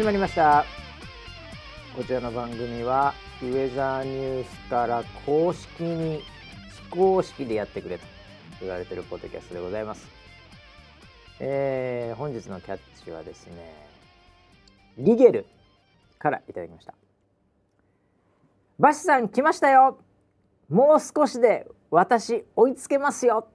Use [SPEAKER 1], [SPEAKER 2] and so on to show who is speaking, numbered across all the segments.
[SPEAKER 1] 始まりました。こちらの番組はウェザーニュースから公式に非公式でやってくれと言われてるポッドキャストでございます、えー、本日のキャッチはですねリゲルからいただきました。バシさん来ましたよ。もう少しで私追いつけますよ、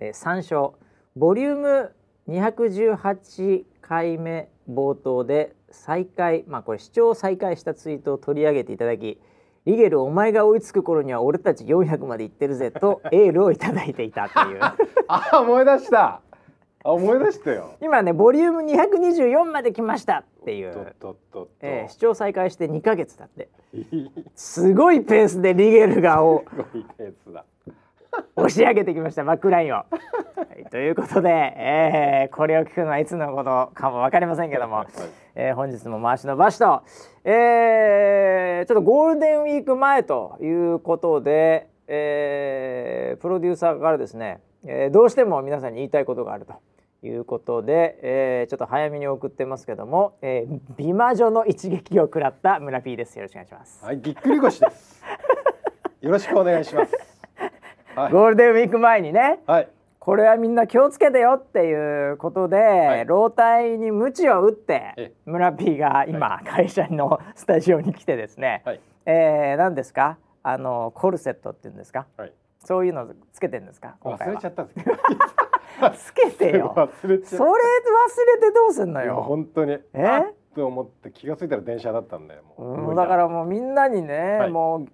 [SPEAKER 1] えー、参照。ボリューム218回目冒頭で再開まあこれ視聴再開したツイートを取り上げていただきリゲルお前が追いつく頃には俺たち400まで行ってるぜと エールをいただいていたという。
[SPEAKER 2] あ思い出した。あ思い出したよ。
[SPEAKER 1] 今ねボリューム224まで来ましたっていう。えー、視聴再開して2か月経って。すごいペースでリゲルがを
[SPEAKER 2] すごいペースだ
[SPEAKER 1] 押し上げてきましたバックラインを。はい、ということで、えー、これを聞くのはいつのことかも分かりませんけども、はい、えー、本日も回しのばしと、えー、ちょっとゴールデンウィーク前ということで、えー、プロデューサーからですね、えー、どうしても皆さんに言いたいことがあると。いうことで、えー、ちょっと早めに送ってますけども、えー、美魔女の一撃を食らった村 P です。よろしくお願いします。
[SPEAKER 2] はい、ぎっくり腰です。よろしくお願いします。
[SPEAKER 1] はい、ゴールデンウィーク前にね、はい、これはみんな気をつけてよっていうことで、はい、老体に鞭を打って村 P が今、会社の スタジオに来てですね、はい、えー、何ですか？あのコルセットっていうんですか、はい、そういうのつけてんですか？
[SPEAKER 2] 今回は。忘れちゃった
[SPEAKER 1] つけてよ。それ忘れてどうすんのよ。
[SPEAKER 2] 本当に。え？と思って気が付いたら電車だったんだよ
[SPEAKER 1] もう。だからもうみんなにね、もう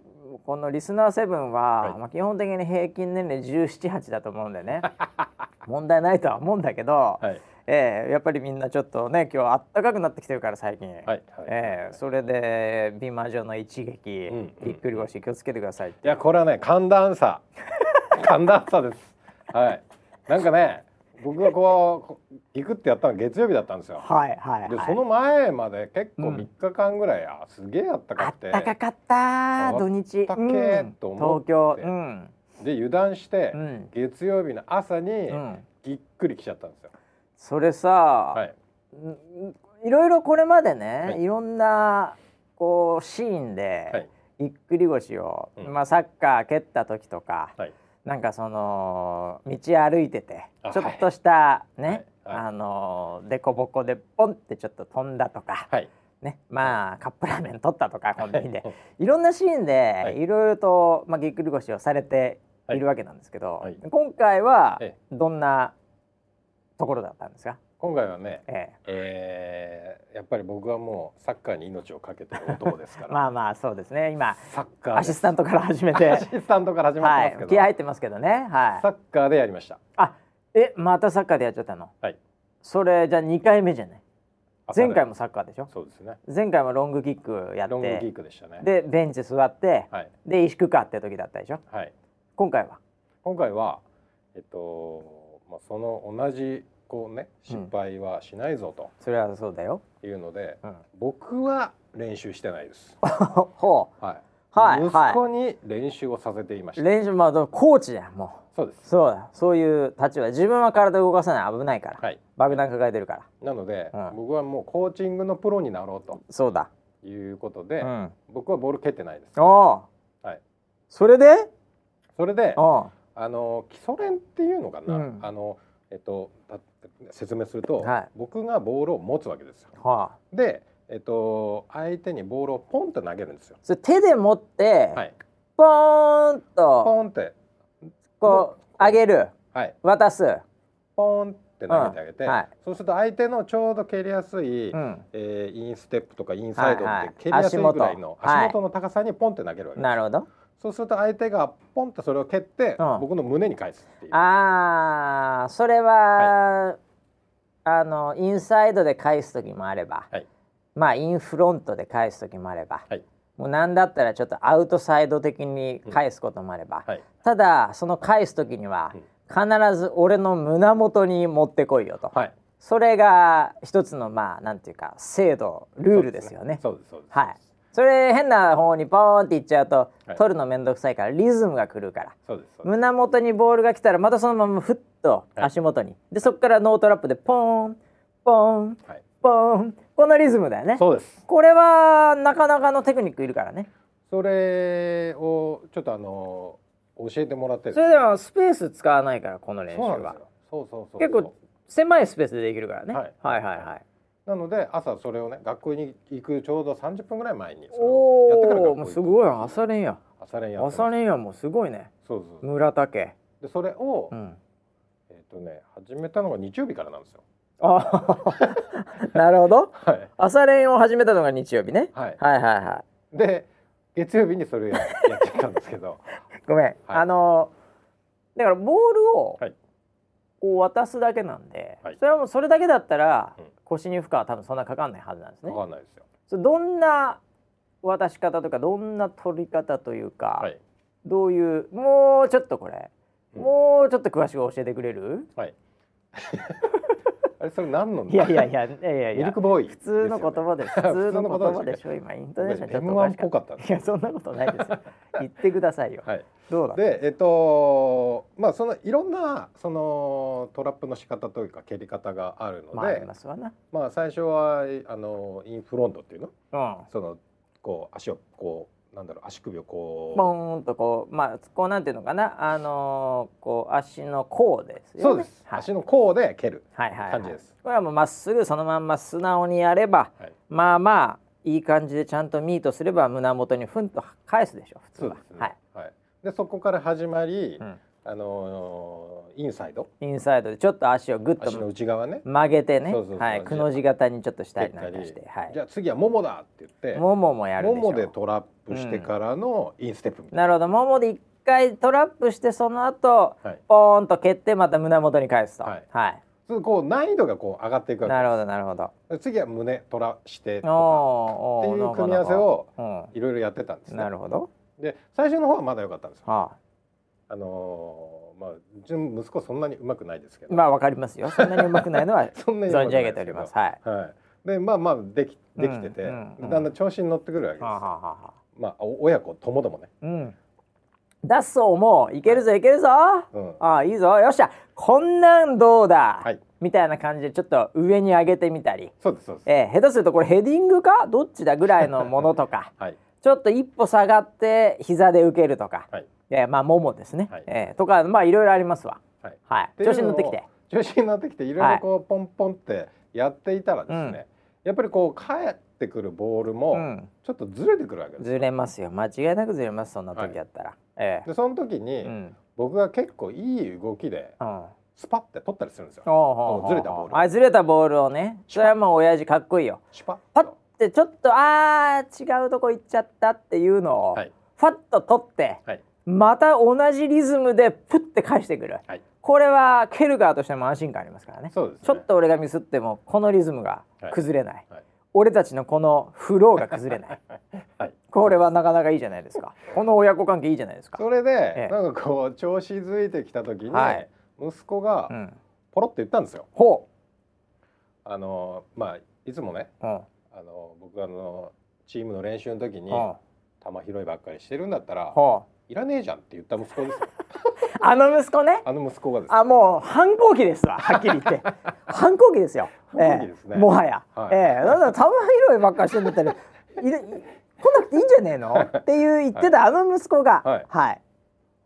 [SPEAKER 1] このリスナー7は、はい、まあ、基本的に平均年齢1718だと思うんでね。問題ないとは思うんだけど、はい、えー、やっぱりみんなちょっとね今日あったかくなってきてるから最近、はいはい、えー、それで美魔女の一撃、うん、びっくり腰気をつけてくださいい
[SPEAKER 2] やこれはね寒暖差。寒暖差です。はい。なんかね僕がこう行くってやったの月曜日だったんですよ。
[SPEAKER 1] はいはい、はい、
[SPEAKER 2] でその前まで結構3日間ぐらい、うん、あすげえあったかって。
[SPEAKER 1] あったかかった土日。
[SPEAKER 2] たけと思って、
[SPEAKER 1] 東京、うん、
[SPEAKER 2] で油断して、うん、月曜日の朝にぎっくりきちゃったんですよ。
[SPEAKER 1] それさ、はい、いろいろこれまでね、はい、いろんなこうシーンで、ぎっくり腰を、まあサッカー蹴った時とか。はいなんかその道歩いててちょっとしたね、はい。はい、あの凸凹でポンってちょっと飛んだとか、はい、ね、まあカップラーメン取ったとかコンビニで、い、ろんなシーンでい。ろいろと、まあ、ぎっくり腰をされてい。るわけなんですけど、今回はどんなところだったんですか？
[SPEAKER 2] 今回はね、ええ。えー、やっぱり僕はもうサッカーに命を懸けてる男ですから。
[SPEAKER 1] まあまあそうですね。今サッカーアシスタントから始めて。
[SPEAKER 2] アシスタントから始まってますけど、はい、
[SPEAKER 1] 気合入ってますけどね。はい。
[SPEAKER 2] サッカーでやりました。
[SPEAKER 1] あえまたサッカーでやっちゃったの？はい。それじゃあ2回目じゃない？前回もサッカーでしょ？
[SPEAKER 2] そうですね。
[SPEAKER 1] 前回もロングキックやって。ロ
[SPEAKER 2] ングキックでしたね。
[SPEAKER 1] でベンチ座って、はい、で石工かって時だったでしょ？はい。今回は？
[SPEAKER 2] 今回はえっとまあその同じこうね失敗はしないぞと、
[SPEAKER 1] それはそうだよ
[SPEAKER 2] いうので、僕は練習してないです。
[SPEAKER 1] ほう。はい。
[SPEAKER 2] はい、息子に練習をさせていました。
[SPEAKER 1] 練習まあコーチやも
[SPEAKER 2] う。そうです。
[SPEAKER 1] そうだ。そういう立場。自分は体動かさない危ないから。はい。爆弾抱えてるから。
[SPEAKER 2] なので、うん、僕はもうコーチングのプロになろうと。
[SPEAKER 1] そうだ。
[SPEAKER 2] いうことで、うん、僕はボール蹴ってないです。
[SPEAKER 1] おお。はい。それで？
[SPEAKER 2] それで、あの基礎練っていうのかな。うん、あのえっと説明すると、はい、僕がボールを持つわけですよ。はあ、で、えっと、相手にボールをポンと投げるんですよ。
[SPEAKER 1] それ手で持って、はい、ポーンと
[SPEAKER 2] ポンって
[SPEAKER 1] こう上げる、はい、渡す。
[SPEAKER 2] ポンって投げてあげて、うん。はい、そうすると相手のちょうど蹴りやすい、うん、えー、インステップとかインサイドって蹴りやすいぐらいの足元。の高さにポンって投げるわけです。
[SPEAKER 1] なるほど
[SPEAKER 2] そうすると相手がポンとそれを蹴って、うん、僕の胸に返すっていう。
[SPEAKER 1] ああ、それは、はい、あのインサイドで返す時もあれば、はい、まあインフロントで返す時もあれば、はい、もう何だったらちょっとアウトサイド的に返すこともあれば、うん、ただその返す時には、必ず俺の胸元に持ってこいよと。それが一つのまあなんていうか制度ルールですよね。
[SPEAKER 2] そうです、ね、
[SPEAKER 1] はい。それ変な方にポーンっていっちゃうと、はい、取るの面倒くさいからリズムが狂うから。胸元にボールが来たらまたそのままふっと足元に、はい、でそこからノートラップでポーンポーン、はい、ポーン。このリズムだよね。
[SPEAKER 2] そうです。
[SPEAKER 1] これはなかなかのテクニックいるからね。
[SPEAKER 2] それをちょっとあの教えてもらって
[SPEAKER 1] それでもスペース使わないからこの練習は。
[SPEAKER 2] そうそうそう。
[SPEAKER 1] 結構狭いスペースでできるからね、はい、はいはいはい
[SPEAKER 2] なので朝それをね学校に行くちょうど30分ぐらい前に
[SPEAKER 1] おやってから学校すごい朝練や。
[SPEAKER 2] 朝練や
[SPEAKER 1] 朝練やもうすごいね。
[SPEAKER 2] そうそう
[SPEAKER 1] 村田家
[SPEAKER 2] でそれを、うん、えっ、ー、とね始めたのが日曜日からなんですよ。
[SPEAKER 1] あ なるほど、はい、朝練を始めたのが日曜日ね、
[SPEAKER 2] はい、
[SPEAKER 1] はいはいはい。
[SPEAKER 2] で月曜日にそれをややっちゃったんですけど。
[SPEAKER 1] ごめん、はい、あのだからボールをこう渡すだけなんで、はい、それはもうそれだけだったら、腰に負荷は多分そんなかかんないはずなんですね。
[SPEAKER 2] かかんないですよ。
[SPEAKER 1] そどんな渡し方とかどんな取り方というか、はい、どういうもうちょっとこれ、うん、もうちょっと詳しく教えてくれる？
[SPEAKER 2] はい。あれそれ何の
[SPEAKER 1] いやいやいやいやいや
[SPEAKER 2] ミルクボーイ、
[SPEAKER 1] 普通の言葉です。普通の言葉でしょ今イントネーションちょっとおかしかった。いやそんなことないですよ。言ってくださいよ。
[SPEAKER 2] はい。
[SPEAKER 1] どうだ？
[SPEAKER 2] でえっとまあそのいろんなそのトラップの仕方というか蹴り方があるので、まあ、
[SPEAKER 1] あ
[SPEAKER 2] まあ最初はあのインフロントっていうの、
[SPEAKER 1] うん、
[SPEAKER 2] そのこう足をこうなんだろう足首をこ
[SPEAKER 1] う。ポーンとこうまあこうなんていうのかな。あのー、こう足の甲ですよ
[SPEAKER 2] ね。そうです、はい、足の甲で蹴る。感じです、はい。はいはい、
[SPEAKER 1] これはもうまっすぐそのまんま素直にやれば、はい、まあまあいい感じでちゃんとミートすれば胸元にふんと返すでしょ普通は、ね、はい、
[SPEAKER 2] はい、でそこから始まり、うんあのー、インサイド？
[SPEAKER 1] インサイドでちょっと足をグッと
[SPEAKER 2] 足の内側ね。
[SPEAKER 1] 曲げてね。はい。くの字型にちょっとしたりなんかして、はい、
[SPEAKER 2] じゃあ次はももだって言って
[SPEAKER 1] もももやる
[SPEAKER 2] ももでトラップしてからのインステップみ
[SPEAKER 1] たいな、うん、なるほど。ももで一回トラップしてその後、はい、ポーンと蹴ってまた胸元に返すと。はい、はい。
[SPEAKER 2] こう難易度がこう上がっていくわけ
[SPEAKER 1] なるほどなるほど。
[SPEAKER 2] 次は胸トラしてとか。っていう組み合わせをいろいろやってたんですね。
[SPEAKER 1] なるほど。
[SPEAKER 2] で最初の方はまだ良かったんですよ、はああのー、まあうちの息子そんなにうまくないですけど。
[SPEAKER 1] まあわかりますよ。そんなにうまくないのは 存じ上げております。はい、
[SPEAKER 2] はい、でまあまあできできてて、うんうん、だんだん調子に乗ってくるわけです、はあはあ、まあ親子ともどもね、
[SPEAKER 1] うん、脱走もいけるぞいけるぞ、うん、ああいいぞ。よっしゃ。こんなんどうだ、はい、みたいな感じでちょっと上に上げてみたり。
[SPEAKER 2] そうですそうです、
[SPEAKER 1] えー、下手するとこれヘディングか？どっちだぐらいのものとか、はい、ちょっと一歩下がって膝で受けるとか、はいえー、まあももですね、はい、えー、とかまあいろいろありますわ。はい、はい、調子に乗ってきて。
[SPEAKER 2] 調子に乗ってきていろいろこうポンポンってやっていたらですね、はい、やっぱりこう帰ってくるボールもちょっとずれてくるわけです、
[SPEAKER 1] うん、ずれますよ。間違いなくずれますそんな時やったら。はい、
[SPEAKER 2] え。ー、でその時に、うん、僕が結構いい動きで、うん、スパって取ったりするんですよ。ずれたボール。
[SPEAKER 1] あずれたボールをね。それはもう親父かっこいいよ。パッてちょっとあー違うとこ行っちゃったっていうのを、はい、ファッと取って。はいまた同じリズムでプッて返してくる、はい、これは蹴る側としても安心感ありますからね、ね、ちょっと俺がミスってもこのリズムが崩れない、はい。はい、俺たちのこのフローが崩れな い、これはなかなかいいじゃないですか。この親子関係いいじゃないですか。
[SPEAKER 2] それで、ええ、なんかこう調子づいてきた時に、息子がポロって言ったんですよ、
[SPEAKER 1] ほ
[SPEAKER 2] う。あのまあいつもね、うん、あの僕あのチームの練習の時に、球拾いばっかりしてるんだったら、いらねえじゃんって言った息子です
[SPEAKER 1] あの息子ね。
[SPEAKER 2] あの息子がです。
[SPEAKER 1] あもう反抗期ですわ。はっきり言って。反抗期ですよ。
[SPEAKER 2] 反抗期ですね、
[SPEAKER 1] えー、もはや、はい、ええ。ー、だから玉拾いばっかしてんだったらい来なくていいんじゃねえの？っていう言ってたあの息子がはい、はい、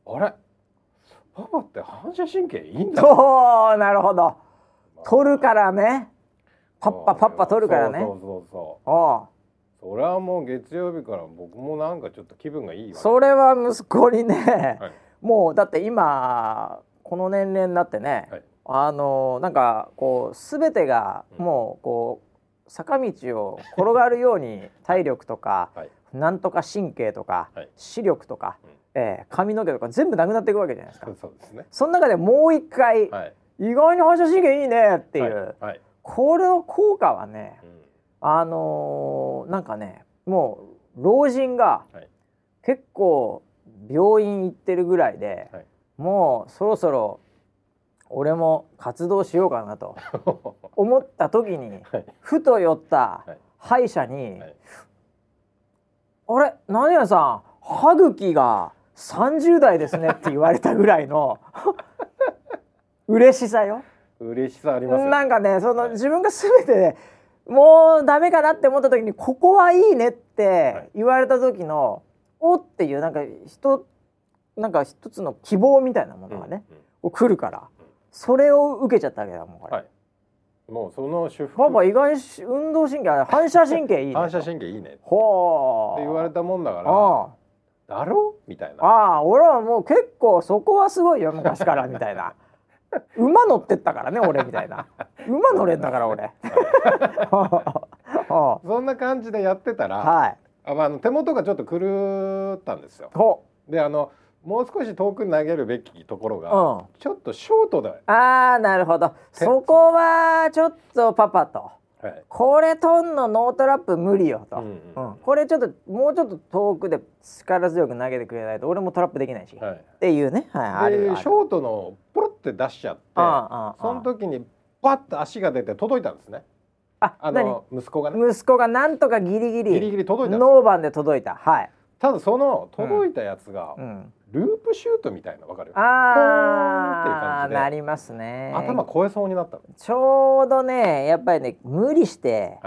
[SPEAKER 2] あれ？パパって反射神経いいんだ。
[SPEAKER 1] そうなるほど。取るからね。パッパパッパ取るからね。
[SPEAKER 2] そうそうそう。そうもう月曜日から僕もなんかちょっと気分がいい
[SPEAKER 1] わ、ね、それは息子にね、はい、もうだって今この年齢になってね、はい、あのなんかこう全てがもうこう、坂道を転がるように体力とか、はい、なんとか神経とか、視力とか、うん、えー、髪の毛とか全部なくなっていくわけじゃないですか。
[SPEAKER 2] そうですね。
[SPEAKER 1] その中でもう一回、意外に反射神経いいねっていう、これの効果はね、うん。あのー、なんかねもう老人が結構病院行ってるぐらいで、はい、もうそろそろ俺も活動しようかなと 思った時に、はい、ふと寄った歯医者に「はい、あれ？何屋さん？歯茎が30代ですね」って言われたぐらいの 嬉しさよ。
[SPEAKER 2] 嬉しさあります
[SPEAKER 1] なんかねその、自分が全て、もうダメかなって思った時にここはいいねって言われた時の、おっていうなんか人なんか一つの希望みたいなものがね、う来るから、それを受けちゃったわけだもんこれ。はい。
[SPEAKER 2] もうその主婦
[SPEAKER 1] パパ意外運動神経反射神経いいね。
[SPEAKER 2] 反射神経いいねほうって言われたもんだからだろ？みたいな。
[SPEAKER 1] ああ俺はもう結構そこはすごいよ昔からみたいな馬乗ってったからね俺みたいな。馬乗れんだから俺。
[SPEAKER 2] そんな感じでやってたら、はい、ああの手元がちょっと狂ったんですよ。であのもう少し遠くに投げるべきところが、うん、ちょっとショートで
[SPEAKER 1] ああなるほど。そこはちょっとパパと、はい、これとんのノートラップ無理よと、うんうん。うん、これちょっともうちょっと遠くで力強く投げてくれないと俺もトラップできないし、はい、っていうね、はい、
[SPEAKER 2] あるショートのポロって出しちゃってその時にパッと足が出て届いたんですね。ああの息子がね。
[SPEAKER 1] 息子がなんとかギリギリ。
[SPEAKER 2] ギリギリ届いた
[SPEAKER 1] ノーバンで届いた。はい。
[SPEAKER 2] ただその届いたやつが、うん、ループシュートみたいなわかる？
[SPEAKER 1] ああなりますね。
[SPEAKER 2] 頭超えそうになった
[SPEAKER 1] ちょうどねやっぱりね無理して、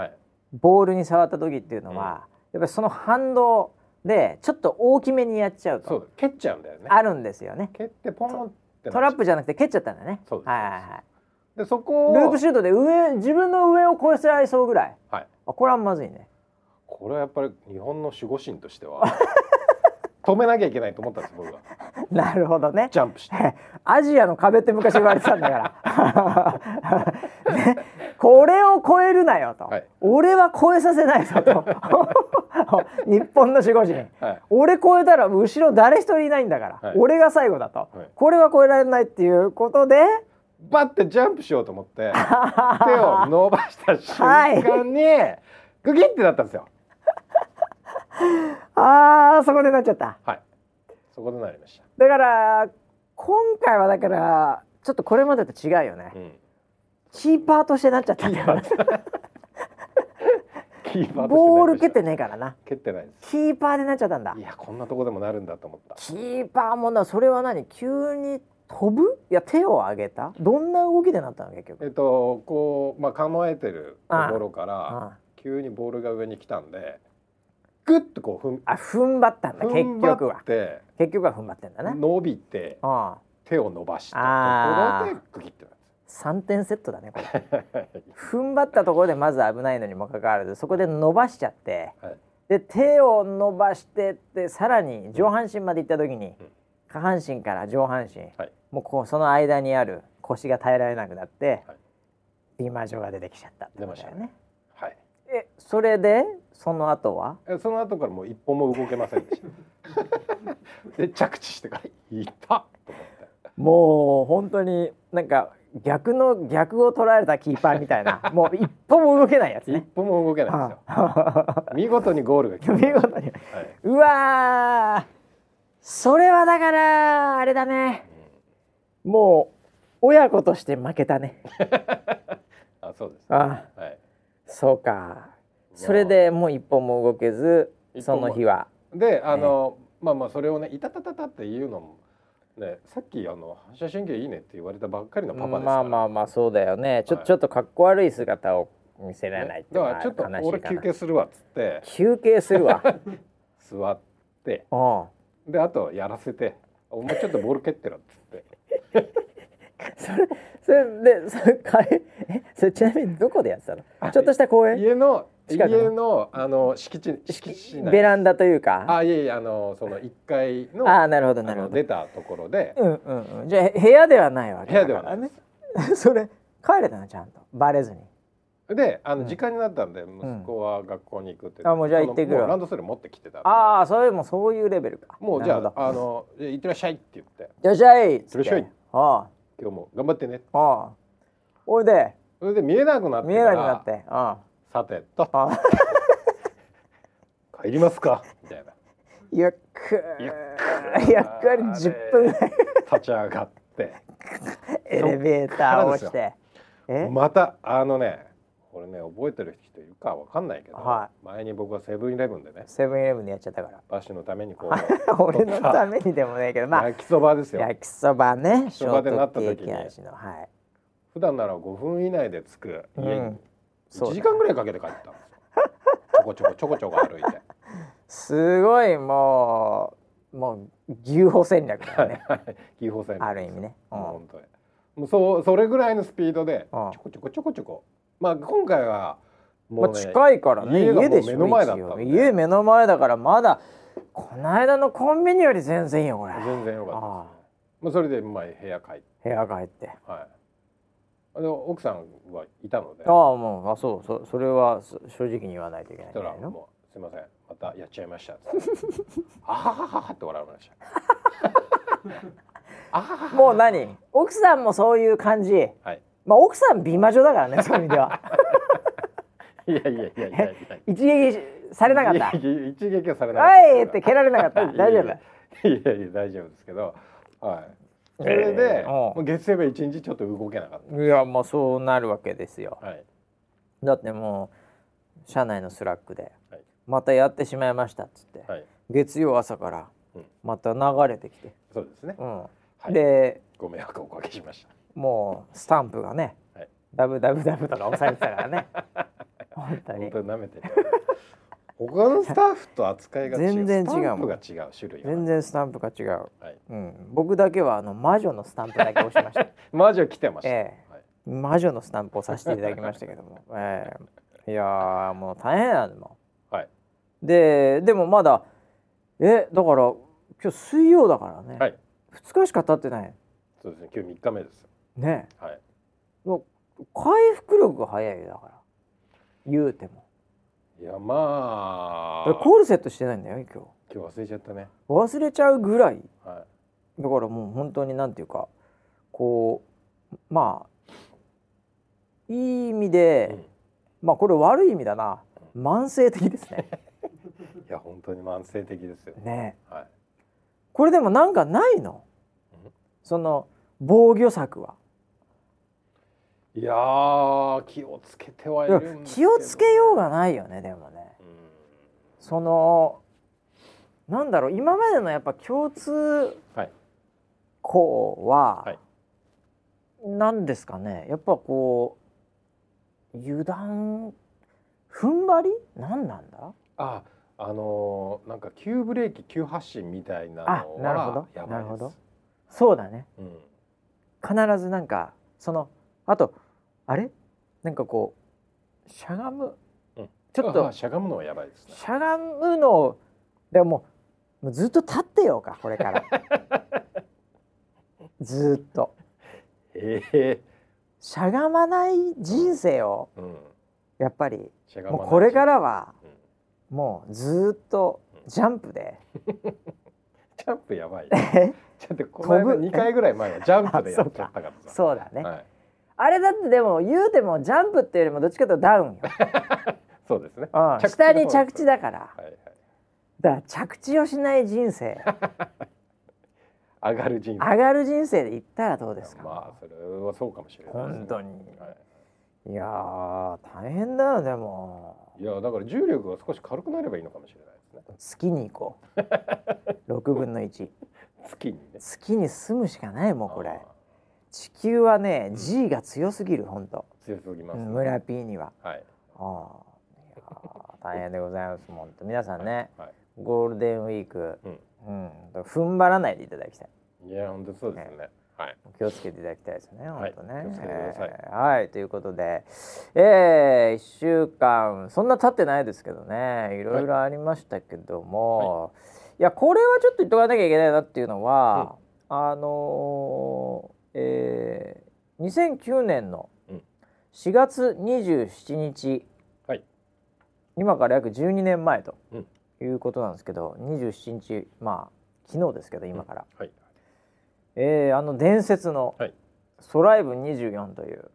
[SPEAKER 1] ボールに触った時っていうのは、うん、やっぱりその反動でちょっと大きめにやっちゃうと。そう
[SPEAKER 2] 蹴っちゃうんだよね。
[SPEAKER 1] あるんですよね。
[SPEAKER 2] 蹴ってポンって
[SPEAKER 1] トラップじゃなくて蹴っちゃったんだね。
[SPEAKER 2] そう
[SPEAKER 1] です。はいはいはい
[SPEAKER 2] でそこ
[SPEAKER 1] ループシュートで上自分の上を越えせられそうぐらい、はい、あこれはまずいね。
[SPEAKER 2] これはやっぱり日本の守護神としては 止めなきゃいけないと思ったんです僕は。
[SPEAKER 1] なるほどね。
[SPEAKER 2] ジャンプして。
[SPEAKER 1] アジアの壁って昔言われてたんだから。ね、これを超えるなよと、はい、俺は超えさせないぞと。日本の守護神、はい、俺超えたら後ろ誰一人いないんだから、はい、俺が最後だと、これは超えられないっていうことで
[SPEAKER 2] バッてジャンプしようと思って手を伸ばした瞬間に、グキってなったんですよ。
[SPEAKER 1] ああそこでなっちゃった。
[SPEAKER 2] はい。そこでなりました。
[SPEAKER 1] だから今回はだからちょっとこれまでと違うよね、うん、キーパーとしてなっちゃったんだよボール蹴ってねえからな。
[SPEAKER 2] 蹴ってないです。
[SPEAKER 1] キーパーでなっちゃったんだ。
[SPEAKER 2] いやこんなとこでもなるんだと思った。
[SPEAKER 1] キーパーもなそれは何？急に飛ぶ？いや手を上げた？どんな動きでなったの？結局。
[SPEAKER 2] えっとこうまあ構えてるところから急にボールが上に来たんでグッとこう踏ん
[SPEAKER 1] あ踏ん張ったんだ結局は。結局は踏ん張ってんだね
[SPEAKER 2] 伸びて手を伸ばしたところでグキってな
[SPEAKER 1] 3点セットだねこれ。踏ん張ったところでまず危ないのにもかかわらずそこで伸ばしちゃって、はい、で手を伸ばしてってさらに上半身まで行った時に、うん、下半身から上半身、はい、もうこうその間にある腰が耐えられなくなって、はい、リマジョが出てきちゃったってことだよね。はいえそれでその後は？
[SPEAKER 2] えその後からもう一歩も動けませんでした。で着地してから「いた!」と思って。
[SPEAKER 1] もう本当になんか逆の逆を取られたキーパーみたいな。もう一歩も動けないやつ、ね、
[SPEAKER 2] 一歩も動けないですよ。見事にゴールが決
[SPEAKER 1] ま見事に、はい、うわそれはだからあれだね、うん、もう親子として負けたね。
[SPEAKER 2] あそうです、ね、あ、はい、
[SPEAKER 1] そうか。それでもう。一歩も動けずその日は。
[SPEAKER 2] であの、ね、まあまあそれをね「いたたたた」っていうのもねさっきあの反射神経いいねって言われたばっかりのパパです
[SPEAKER 1] まあまあまあそうだよね。ちょ,、ちょっとかっこ悪い姿を見せられないって
[SPEAKER 2] だからちょっと俺休憩するわっつって。
[SPEAKER 1] 休憩するわ。
[SPEAKER 2] 座って。であとやらせて「お前ちょっとボール蹴ってろ」っつって
[SPEAKER 1] それそれでそれかえそれちなみにどこでやってたの？ちょっとした公園？
[SPEAKER 2] 家の家のあの敷地敷地
[SPEAKER 1] ベランダというか？
[SPEAKER 2] あいえいえあのその一階の
[SPEAKER 1] あなるほどなるほど。
[SPEAKER 2] 出たところで、
[SPEAKER 1] うんうんうん、じゃあ部屋ではないわけ
[SPEAKER 2] 部屋ではないね
[SPEAKER 1] それ帰れたの？ちゃんと？バレずに？
[SPEAKER 2] であの時間になったんで、息子は学校に行くって、
[SPEAKER 1] あもうじゃあ行ってくる。
[SPEAKER 2] ランドセル持ってきてた
[SPEAKER 1] ああそれもそういうレベルか。
[SPEAKER 2] もうじゃああの行ってらっしゃいって言って。い
[SPEAKER 1] らっしゃいい
[SPEAKER 2] ってらっしゃい。ああ今日も頑張ってね。
[SPEAKER 1] ああおいで。
[SPEAKER 2] それで見えなくなって
[SPEAKER 1] 見えなくなって。ああ
[SPEAKER 2] さてと。帰りますか。みたいな。
[SPEAKER 1] ゆっくりゆっくり10分。立
[SPEAKER 2] ち上がって。
[SPEAKER 1] エレベーターを押して。
[SPEAKER 2] またあのねこれね覚えてる人いるかわかんないけど、はい、前に僕はセブンイレブンでね
[SPEAKER 1] セブンイレブンでやっちゃったから。
[SPEAKER 2] バッシュのためにこ
[SPEAKER 1] う 俺のためにでもないけどまあ
[SPEAKER 2] 焼きそばですよ。
[SPEAKER 1] 焼きそばね
[SPEAKER 2] 焼きそばでなった時に、はい、普段なら5分以内で着く家に、うん。1時間ぐらいかけて帰ったんですよ。ちょこちょこちょこちょこ歩いて。
[SPEAKER 1] すごいもうもう牛歩戦略だね。
[SPEAKER 2] 牛歩戦略
[SPEAKER 1] ある意味ね、
[SPEAKER 2] うん、本当に。もうそうそれぐらいのスピードでちょこちょこちょこちょこまあ今回は
[SPEAKER 1] もう、ね、まあ、近いからね家で目の前だった家目の前だからまだこの間のコンビニより全然いいよこれ。
[SPEAKER 2] 全然よかったです、ね、まあそれでまあ部屋帰って。
[SPEAKER 1] 部屋帰って。
[SPEAKER 2] はい。で奥さんはいたので。
[SPEAKER 1] ああもうあそうそそれは正直に言わないといけないんじゃないの？
[SPEAKER 2] すみません。またやっちゃいました。あはははって笑いました。
[SPEAKER 1] もう何？奥さんもそういう感じ、はい、まあ奥さん美魔女だからね そういう意味では。
[SPEAKER 2] いやいやいやいや
[SPEAKER 1] 一撃されなかった。
[SPEAKER 2] 一撃はされな
[SPEAKER 1] かったはいって蹴られなかった。大丈夫。
[SPEAKER 2] いやいや大丈夫ですけど。はい。それで、えー、もう月曜日一日ちょっと動けなかった。
[SPEAKER 1] いやまあそうなるわけですよ、はい、だってもう社内のスラックで、はい、またやってしまいましたっつって、はい、月曜朝からまた流れてきて、
[SPEAKER 2] うん、そうですね、うん。
[SPEAKER 1] はい、で
[SPEAKER 2] ご迷惑をおかけしました
[SPEAKER 1] もうスタンプがね、はい、ダブダブダブとか押されてたからね。
[SPEAKER 2] 本当に。本当に舐めてる他のスタッフと扱いが全然違うスタンプが違う種類
[SPEAKER 1] 全然スタンプが違う、はい、うん、僕だけはあの魔女のスタンプだけ押しました。
[SPEAKER 2] 魔女来てました、え
[SPEAKER 1] ーはい、魔女のスタンプをさせていただきましたけども、えー、いやもう大変なんもん、はい、ででもまだえだから今日水曜だからね、はい、2日しか経ってない。
[SPEAKER 2] そうですね。今日3日目です
[SPEAKER 1] ね。はい。回復力が早いだから。言うても。
[SPEAKER 2] いやま
[SPEAKER 1] あ。コールセットしてないんだよ今日。
[SPEAKER 2] 今日忘れちゃったね。
[SPEAKER 1] 忘れちゃうぐらい、はい、だからもう本当になんていうかこうまあいい意味で、うん、まあこれ悪い意味だな。慢性的ですね。
[SPEAKER 2] いや本当に慢性的ですよ。
[SPEAKER 1] ね、はい、これでもなんかないの、うん、その防御策はい
[SPEAKER 2] や気をつけてはいるん
[SPEAKER 1] 気をつけようがないよねでもね。そのなんだろう今までのやっぱ共通項は、はい、なんですかね。やっぱこう油断踏ん張り？何なんだ？
[SPEAKER 2] ああのー、なんか急ブレーキ急発進みたいなのはなるほど。なるほど。
[SPEAKER 1] そうだね、うん、必ずなんかそのあとあれ？なんかこうしゃがむ、
[SPEAKER 2] うん、ちょっとしゃがむのはやばいですね。
[SPEAKER 1] しゃがむのでももうずっと立ってようかこれから。ずっと。
[SPEAKER 2] ええ。ー、
[SPEAKER 1] しゃがまない人生を、うん、やっぱりもうこれからは、うん、もうずっとジャンプで、
[SPEAKER 2] ジャンプやばい、ね、ちょっとこの間2回ぐらい前はジャンプでやっちゃったから
[SPEAKER 1] そうだね、はいあれだってでも言うてもジャンプっていうよりもどっちかというとダウンよ。
[SPEAKER 2] そうですね、
[SPEAKER 1] うん、下に着地だから、はいはい、だから着地をしない人生。
[SPEAKER 2] 上がる人
[SPEAKER 1] 生。上がる人生で言ったらどうですか？
[SPEAKER 2] まあそれはそうかもしれない、
[SPEAKER 1] ね、本当に、はい、いや大変だよでも。
[SPEAKER 2] いやだから重力が少し軽くなればいいのかもしれないですね。
[SPEAKER 1] 月に行こう。6分の1
[SPEAKER 2] 月にね。
[SPEAKER 1] 月に住むしかないもんこれ地球はね、うん、G が強すぎる本当。
[SPEAKER 2] 強すぎます、ね、
[SPEAKER 1] 村 P には。はい。ああ大変でございます本当。皆さんね、はい、ゴールデンウィーク、うん、うん、踏ん張らないでいただきたい。
[SPEAKER 2] いや本当そうですね、ね。はい、
[SPEAKER 1] 気をつけていただきたいですね。本当ね。はい、えー、はい、ということで、えー、一週間そんな経ってないですけどね、いろいろありましたけども、はい、いやこれはちょっと言っとかなきゃいけないなっていうのは、うん、あのーえー、2009年の4月27日、はい、今から約12年前ということなんですけど、うん、27日まあ昨日ですけど今から、うんはい、えー、あの伝説の「ソライブ24」という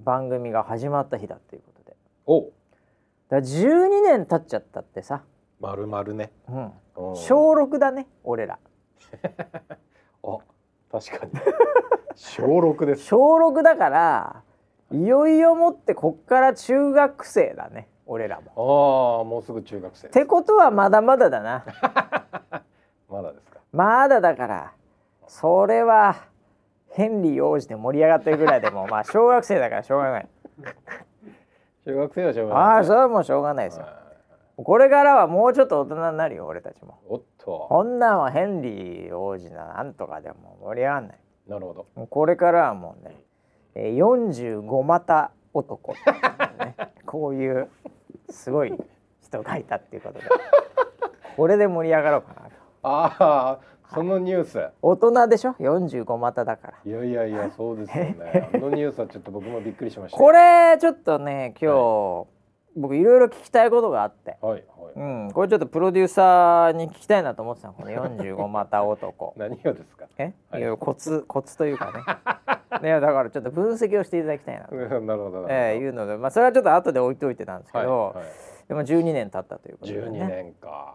[SPEAKER 1] 番組が始まった日だっていうことで、お。だ12年経っちゃったってさ。
[SPEAKER 2] 丸々ね、
[SPEAKER 1] うん、小6だね俺ら。
[SPEAKER 2] あ確かに 小六です。
[SPEAKER 1] 小六だからいよいよもってこっから中学生だね俺ら
[SPEAKER 2] も。ああもうすぐ中学生。
[SPEAKER 1] ってことはまだまだだな。
[SPEAKER 2] まだですか。
[SPEAKER 1] まだだからそれはヘンリー王子で盛り上がってるぐらいでもまあ小学生だからしょうがない。
[SPEAKER 2] 中学生はしょうが
[SPEAKER 1] ない、ああそれはもうしょうがないですよ、これからはもうちょっと大人になるよ俺たちも。
[SPEAKER 2] おっと。
[SPEAKER 1] こんなんはヘンリー王子ななんとかでも盛り上がんない
[SPEAKER 2] なるほど。
[SPEAKER 1] これからはもうね、えー、45股男、ね、こういうすごい人がいたっていうことでこれで盛り上がろうかなと。
[SPEAKER 2] ああそのニュース。
[SPEAKER 1] 大人でしょ？45股だから。
[SPEAKER 2] いやいやいやそうですよね。あのニュースはちょっと僕もびっくりしました
[SPEAKER 1] これちょっとね今日、はい、僕いろいろ聞きたいことがあって、
[SPEAKER 2] はいはい、
[SPEAKER 1] うん、これちょっとプロデューサーに聞きたいなと思ってたこの45股男。
[SPEAKER 2] 何をですか？
[SPEAKER 1] え、はい、いやコツコツというかね。ねだからちょっと分析をしていただきたいなと。
[SPEAKER 2] なるほど
[SPEAKER 1] えー、いうのでまあそれはちょっと後で置いといてたんですけど、はいはい、でも12年経ったということで、
[SPEAKER 2] ね、12年か。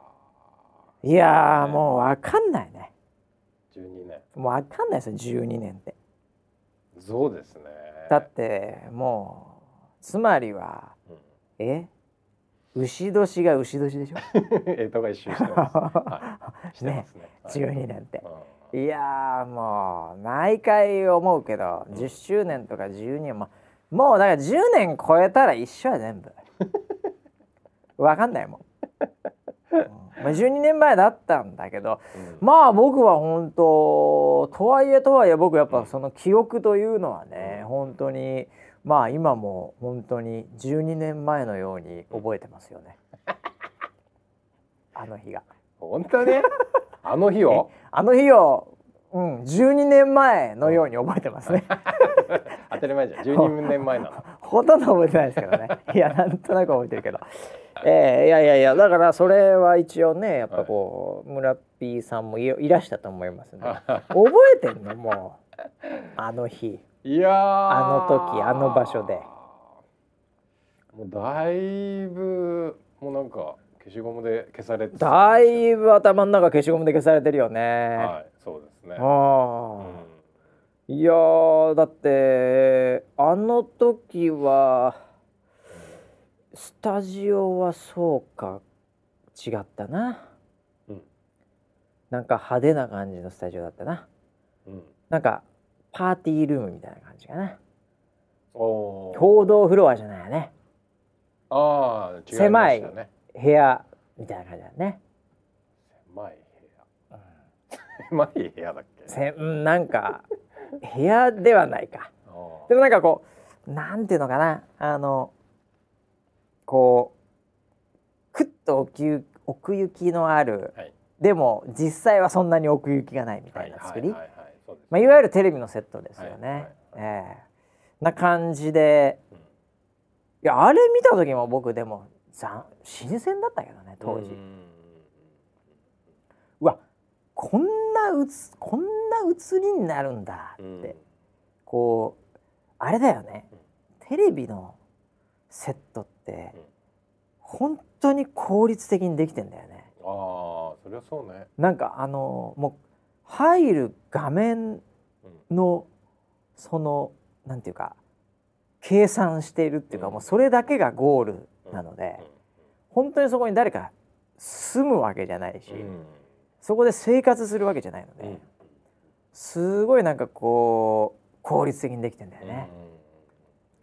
[SPEAKER 1] いやもう分かんないね。
[SPEAKER 2] 12年。
[SPEAKER 1] もう分かんないですよ12年って。
[SPEAKER 2] そうですね。
[SPEAKER 1] だってもうつまりは、うん、え？牛年が牛年でしょ？
[SPEAKER 2] えとが一周してます、は
[SPEAKER 1] い、ね。ね、12年って、いやもう毎回思うけど、うん、10周年とか12年ももうだから10年超えたら一緒や全部。分かんないもん。まあ、12年前だったんだけど、うん、まあ僕は本当とはいえとはいえ僕やっぱその記憶というのはね、うん、本当にまあ今も本当に12年前のように覚えてますよね。あの日が。
[SPEAKER 2] 本当に？あの日を？
[SPEAKER 1] あの日をうん、12年前のように覚えてますね。
[SPEAKER 2] 当たり前じゃん、12年前なの。
[SPEAKER 1] ほとんど覚えてないですけどね。いや、なんとなく覚えてるけど。えー、いやいやいや、だからそれは一応ね、やっぱこう、はい、村 P さんもいらしたと思いますね。覚えてんの？もう、あの日。
[SPEAKER 2] いや
[SPEAKER 1] あの時、あの場所で。
[SPEAKER 2] もうだいぶ、もうなんか。消しゴムで消されて
[SPEAKER 1] だいぶ頭の中消しゴムで消されてるよね。
[SPEAKER 2] はい、そうですね。
[SPEAKER 1] あうん、いやだってあの時はスタジオはそうか違ったな。うん、なんか派手な感じのスタジオだったな。うん、なんかパーティールームみたいな感じかな。
[SPEAKER 2] お
[SPEAKER 1] 共同フロアじゃないよね。
[SPEAKER 2] ああ、
[SPEAKER 1] ね、狭い部屋みたいな感じだね。
[SPEAKER 2] 狭い部屋、狭い部屋だっけ？
[SPEAKER 1] せなんか部屋ではないか。でもなんかこうなんていうのかな。あのこうくっと奥行奥行きのある、はい、でも実際はそんなに奥行きがないみたいな作り、いまあ、いわゆるテレビのセットですよね、はいはい、えー、な感じで、うん、いやあれ見た時も僕でも新鮮だったけどね当時。うわこんなうつこんな映りになるんだって、こうあれだよね、テレビのセットって、本当に効率的にできてんだよね。
[SPEAKER 2] ああそりゃそうね。
[SPEAKER 1] なんかあのもう入る画面の、そのなんていうか計算しているっていうか、もうそれだけがゴールなので、本当にそこに誰か住むわけじゃないし、そこで生活するわけじゃないので、すごいなんかこう効率的にできてんだよね。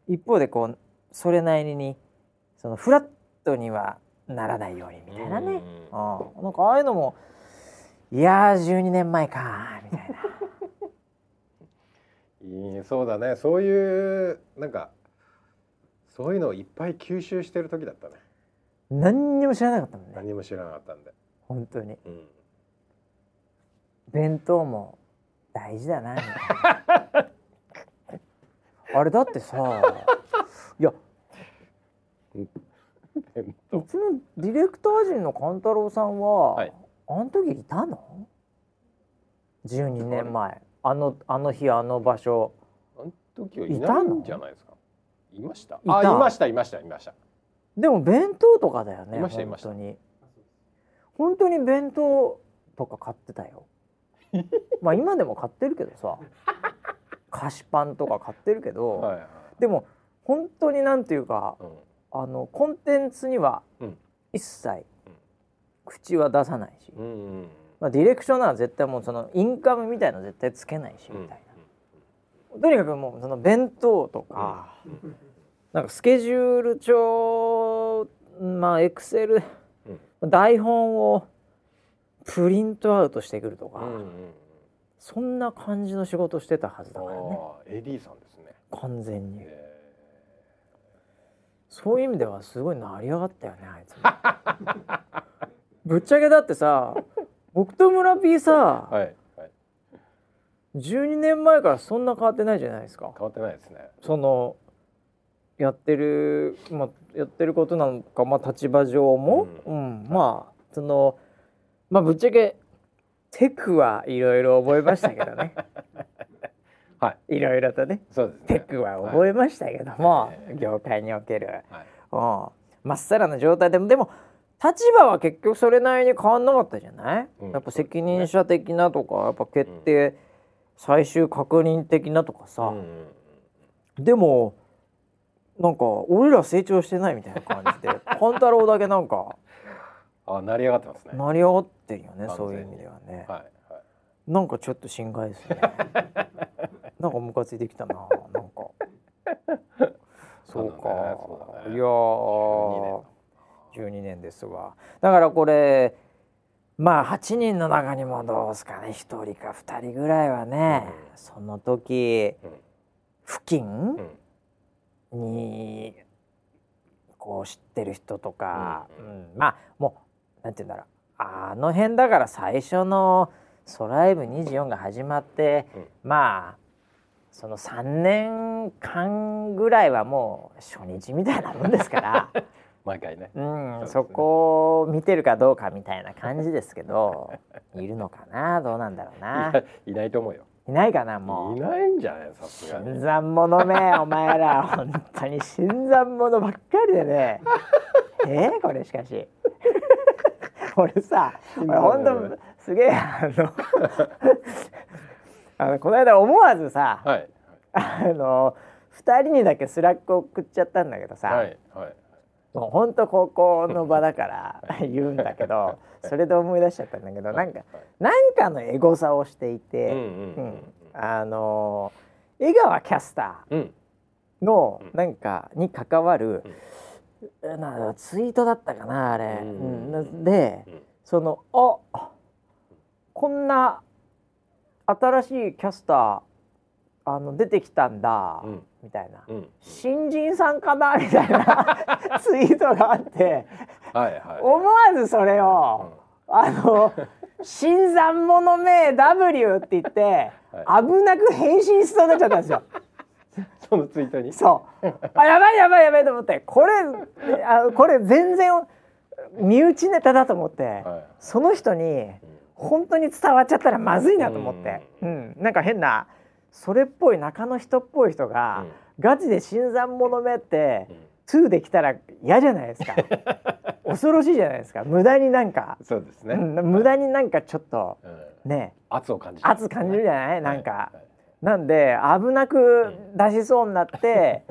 [SPEAKER 1] 一方でこうそれなりにそのフラットにはならないようにみたいなね、うん、なんかああいうのもいやー12年前かみたい
[SPEAKER 2] な。いいそうだねそういうなんかそういうのをいっぱい吸収してる時だったね。
[SPEAKER 1] 何にも知らなかったもんね。
[SPEAKER 2] 何も知らなかったんで。
[SPEAKER 1] 本当に。うん、弁当も大事だな。あれだってさ、いや。うちのディレクター陣の勘太郎さんは、はい、あの時いたの？12年前。あのあの日あの場所。
[SPEAKER 2] あの時はいないんじゃないですか？いました？あいましたいましたいました。
[SPEAKER 1] でも弁当とかだよね本当に。本当に弁当とか買ってたよ。まあ今でも買ってるけどさ。菓子パンとか買ってるけど、はいはい、でも本当になんていうか、うん、あのコンテンツには一切口は出さないし、うんうん、まあ、ディレクションなら絶対もうそのインカムみたいの絶対つけないしみたいな、とにかくもうその弁当とか、なんかスケジュール帳まあエクセル、うん、台本をプリントアウトしてくるとか、うんうん、そんな感じの仕事してたはずだからね。
[SPEAKER 2] AD さんですね。
[SPEAKER 1] 完全に、そういう意味ではすごい成り上がったよねあいつ ぶっちゃけだってさ 僕と村 P さ、はいはい、12年前からそんな変わってないじゃないですか。
[SPEAKER 2] 変わってないですね。
[SPEAKER 1] そのやってる、まあ、やってることなのか、まあ、立場上も、うん、うん、まあそのまあぶっちゃけテクはいろいろ覚えましたけどね。はい、いろいろとね。そうですね。テクは覚えましたけども、はい、業界における、はい、まっさらな状態でもでも立場は結局それなりに変わんなかったじゃない、うん、やっぱ責任者的なとかやっぱ決定、最終確認的なとかさ、うん、でもなんか俺ら成長してないみたいな感じで パン太郎だけなんか
[SPEAKER 2] あ成り上がってますね。
[SPEAKER 1] 成り上がってるよねそういう意味ではね、はいはい、なんかちょっと心外ですね。なんかムカついてきたななんか。そうか、ねね、いやー12年ですわ。だからこれまあ8人の中にもどうですかね。1人か2人ぐらいはね、うん、その時、うん、付近、うん。にこう知ってる人とか、うん、うん、まあもうなんて言うんだろう。あの辺だから最初の「ソライブ24」が始まって、うん、まあその3年間ぐらいはもう初日みたいなもんですから
[SPEAKER 2] 毎回ね、
[SPEAKER 1] うん、そ、ね、そこを見てるかどうかみたいな感じですけど いるのかな？どうなんだろうな？
[SPEAKER 2] いないと思うよ。
[SPEAKER 1] いないかなも
[SPEAKER 2] う？いないんじゃない？さすが
[SPEAKER 1] に。新参者め お前ら。本当に新参者ばっかりでね。え？ー、これしかし。俺さ俺本当すげえあのあのこの間思わずさ、はい、あの2人にだけスラック送っちゃったんだけどさ、はいはい、もう本当公共の場だから言うんだけどそれで思い出しちゃったんだけどなんかなんかのエゴサをしていて、あの江川キャスターのなんかに関わる、うん、なツイートだったかなあれ。うん、で、そのあこんな新しいキャスターあの出てきたんだ、みたいな、新人さんかな？みたいな ツイートがあって。はい、はい、思わずそれを、あの新参者名 W って言って、はい、危なく変身しそうになっちゃったんですよ。
[SPEAKER 2] そのツイートに？
[SPEAKER 1] そう。あやばいやばいやばいと思って。これあこれ全然身内ネタだと思って、はい、その人に本当に伝わっちゃったらまずいなと思って、うん、うん、なんか変なそれっぽい中の人っぽい人が、うん、ガチで新参者目って、うん、2できたら嫌じゃないですか。恐ろしいじゃないですか。無駄になんか
[SPEAKER 2] そうですね、
[SPEAKER 1] うん、無駄になんかちょっと、ね。
[SPEAKER 2] 圧を感じ
[SPEAKER 1] る、圧感じるじゃない、なんか、なんで危なく出しそうになって、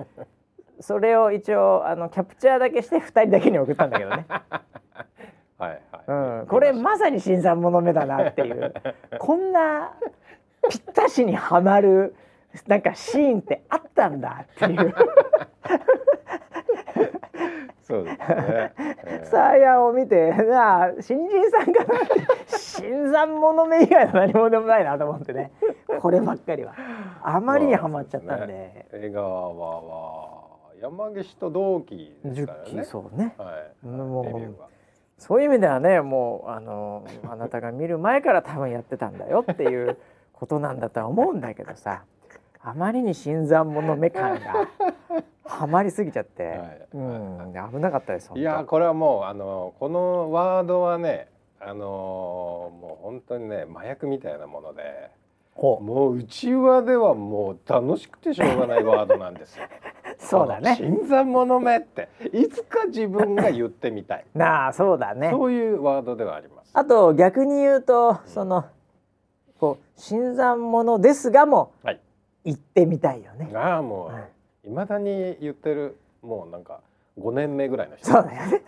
[SPEAKER 1] それを一応あのキャプチャーだけして2人だけに送ったんだけどね。はいはい。うん、これまさに新参者目だなっていう。こんなぴったしにはまるなんかシーンってあったんだっていう
[SPEAKER 2] そうですね。
[SPEAKER 1] サーヤを見てなあ新人さんかな新参者目以外の何もでもないなと思ってねこればっかりはあまりにはまっちゃったんで。ね、
[SPEAKER 2] 江川は山岸と同期ですからね。
[SPEAKER 1] そうね。はい。もうそういう意味ではねもうあのあなたが見る前から多分やってたんだよっていうことなんだとは思うんだけどさあまりに新参者目感がはまりすぎちゃって、はい、うん、危なかったです
[SPEAKER 2] いやこれはもうあのこのワードはねあのもう本当にね麻薬みたいなものでもううちわではもう楽しくてしょうがないワードなんですよ。
[SPEAKER 1] そうだね。
[SPEAKER 2] 新参者目っていつか自分が言ってみたい。
[SPEAKER 1] なあそうだね。
[SPEAKER 2] そういうワードではあります。
[SPEAKER 1] あと逆に言うと、そのこう新参者ですがも、はい、言ってみたいよね。
[SPEAKER 2] ああもう、い、まだに言ってるもうなんか5年目ぐらいの
[SPEAKER 1] 人。そうだよね。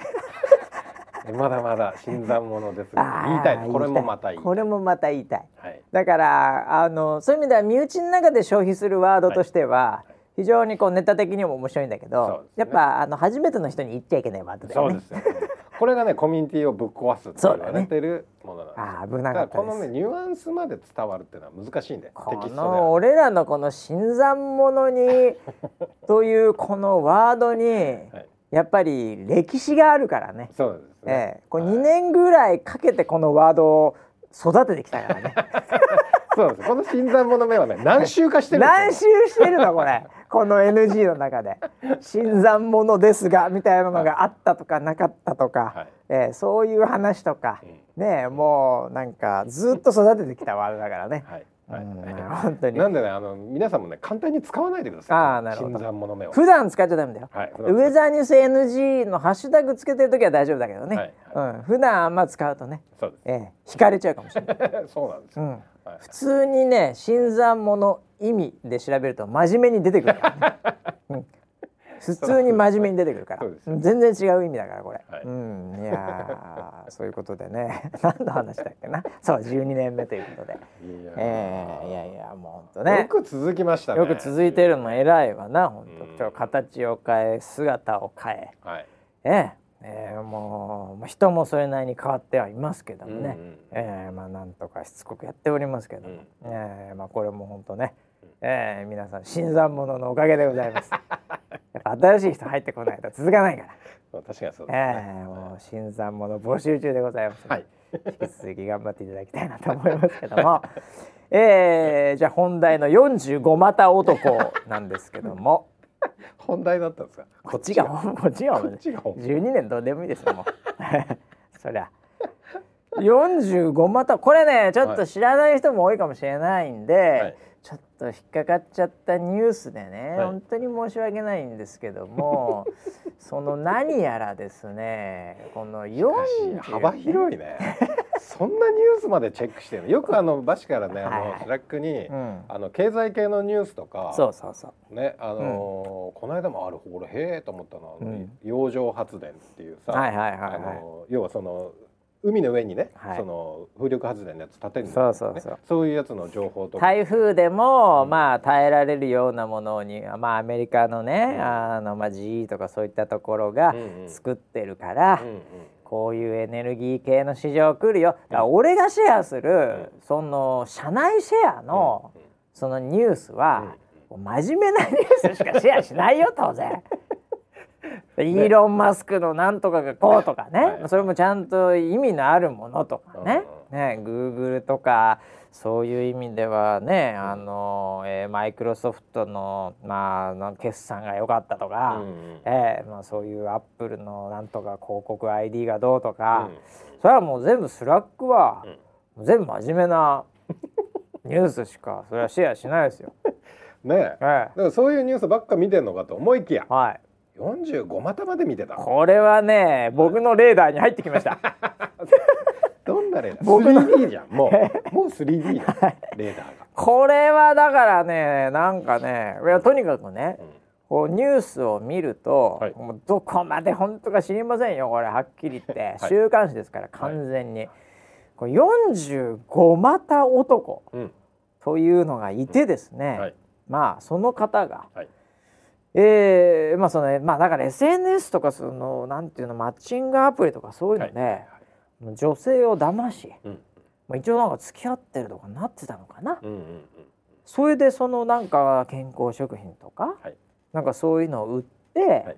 [SPEAKER 2] まだまだ新参者です言いたい。これもまた
[SPEAKER 1] これもまた言いたい、はい、だからあのそういう意味では身内の中で消費するワードとしては、はい、非常にこうネタ的にも面白いんだけど、ね、やっぱあの初めての人に言っちゃいけないワードだよね。そうですよ、ね、
[SPEAKER 2] これがねコミュニティをぶっ壊すって言われてるものなんです、
[SPEAKER 1] 危なかった
[SPEAKER 2] このねニュアンスまで伝わるっていうのは難しいんで
[SPEAKER 1] この俺らのこの新参者にというこのワードに、はいやっぱり歴史があるからね。
[SPEAKER 2] そうですね。
[SPEAKER 1] えー、これ2年ぐらいかけてこのワードを育ててきたからね。
[SPEAKER 2] そうです。この新参者目はね何周かしてる
[SPEAKER 1] 何周してるのこれ。この NG の中で新参者ですがみたいなのがあったとかなかったとか、はい、えー、そういう話とか、うん、ねもうなんかずっと育ててきたワードだからね。はい。はい、
[SPEAKER 2] 本当に。なんでねあの皆さんもね簡単に使わないでください、ああなるほど。新参者目を。
[SPEAKER 1] 普段使っちゃダメだよ、はい、ウェザーニュース NG のハッシュタグつけてる時は大丈夫だけどね、はい。はい、うん、普段あんま使うとね。そうです、ええ、引かれちゃうかもしれない。
[SPEAKER 2] そうなんです、うん。はい。
[SPEAKER 1] はい、普通にね新参者意味で調べると真面目に出てくるからね、うん。普通に真面目に出てくるから、全然違う意味だからこれ、はい、うん。いやそういうことでね。何の話だっけな。そう12年目ということで。いや,、えー、いやいやもう本当ね。
[SPEAKER 2] よく続きました、ね、
[SPEAKER 1] よく続いてるの偉いわな本当、うん、形を変え姿を変え、はい、えーえー、もう人もそれなりに変わってはいますけどもね、うんうん、えー、まあなんとかしつこくやっておりますけども、うん、えー、まあこれも本当ね、えー、皆さん新参者のおかげでございます。やっぱ新しい人入ってこないと続かないから。
[SPEAKER 2] 確かにそうです、ね、
[SPEAKER 1] えー、もう新参者募集中でございます、はい、引き続き頑張っていただきたいなと思いますけども、えー、じゃあ本題の45股男なんですけども。
[SPEAKER 2] 本題だったんですか？
[SPEAKER 1] こっちがこっちが12年どうでもいいですよもう。そりゃ。45股これねちょっと知らない人も多いかもしれないんで、はいちょっと引っかかっちゃったニュースでね、はい、本当に申し訳ないんですけども その何やらですねこの40、
[SPEAKER 2] 幅広いね。そんなニュースまでチェックしてるよくあのバシからねあのスラックに、うん、あの経済系のニュースとか
[SPEAKER 1] そうそうそ
[SPEAKER 2] う。ねあのーうん、この間もある俺へえと思ったのは、うん、洋上発電っていうさ、はいはいはいはい、あの要はその海の上にね、はい、その風力発電のやつ建てるんです、ね、そうそうそう。そういうやつの情報と
[SPEAKER 1] 台風でも、うん、まあ耐えられるようなものにまあアメリカのね、うん、あのまあ GE とかそういったところが作ってるから、うんうん、こういうエネルギー系の市場来るよ。だから俺がシェアする、その社内シェアの、そのニュースは、真面目なニュースしかシェアしないよ当然。イーロン・マスクのなんとかがこうとかね、はい、それもちゃんと意味のあるものとかね、ね、グーグルとかそういう意味ではね、あの、えー、マイクロソフトの、まあ、決算が良かったとか、うん、えー、まあ、そういうアップルのなんとか広告 ID がどうとか、うん、それはもう全部スラックは、うん、全部真面目な ニュースしかそれはシェアしないですよ。
[SPEAKER 2] ねえ、ええ、そういうニュースばっか見てんのかと思いきや、はい、45股まで見てた。
[SPEAKER 1] これはね僕のレーダーに入ってきました。
[SPEAKER 2] どんなレーダー？僕の 3D じゃん。もう もう 3D レーダーが。
[SPEAKER 1] これはだからねなんかねいやとにかくね、うん、こうニュースを見ると、はい、もうどこまで本当か知りませんよこれはっきり言って、はい、週刊誌ですから完全に、はい、これ45股男というのがいてですね、うん、まあその方が、はいえー、まあそのねまあだから SNS とかそのなんていうのマッチングアプリとかそういうので、はい。女性を騙し、うん、まあ一応なんか付き合ってるとかなってたのかな、うんうんうん、それでそのなんか健康食品とか、はい、なんかそういうのを売って、はい、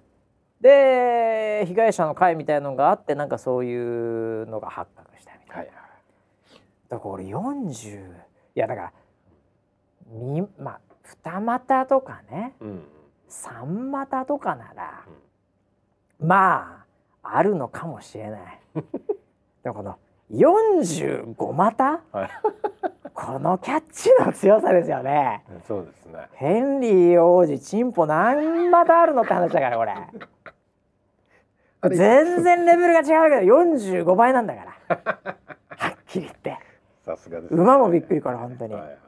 [SPEAKER 1] で被害者の会みたいのがあってなんかそういうのが発覚したみたいな、はい、だから俺40いやだからみまあ二股とかね、うん三股とかなら、うん、まああるのかもしれない。でもこの45股、はい、このキャッチの強さですよね。
[SPEAKER 2] そうですね。
[SPEAKER 1] ヘンリー王子チンポ何股あるのって話だからこれ。全然レベルが違うけど45倍なんだから。はっきり言って。
[SPEAKER 2] さすがです、
[SPEAKER 1] ね、馬もびっくりから本当に、はいはいはい、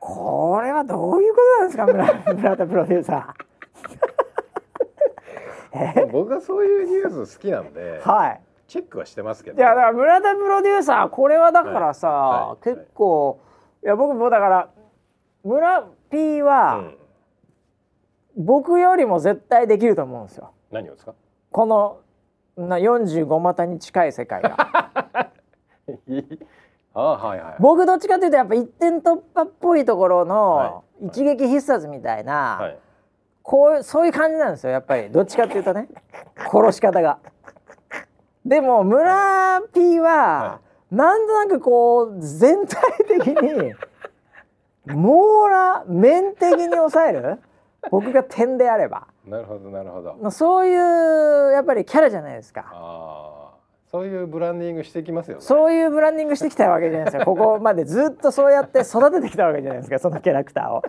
[SPEAKER 1] これはどういうことなんですか村村田プロデューサー
[SPEAKER 2] 僕はそういうニュース好きなんで、はい、チェックはしてますけど。
[SPEAKER 1] いやだから村田プロデューサーこれはだからさ、はい。はい、結構いや僕もだから村 P は、僕よりも絶対できると思うんですよ。
[SPEAKER 2] 何をですか？
[SPEAKER 1] このな45股に近い世界が。
[SPEAKER 2] あはいはい、
[SPEAKER 1] 僕どっちかというとやっぱ一点突破っぽいところの一撃必殺みたいな、はい、こうそういう感じなんですよやっぱりどっちかというとね殺し方が。でも村 P は、はい、なんとなくこう全体的に網羅面的に抑える僕が点であれば。
[SPEAKER 2] なるほどなるほど。
[SPEAKER 1] そういうやっぱりキャラじゃないですか。
[SPEAKER 2] あそういうブランディングしてきますよ、ね、
[SPEAKER 1] そういうブランディングしてきたわけじゃないですか。ここまでずっとそうやって育ててきたわけじゃないですか。そのキャラクターを。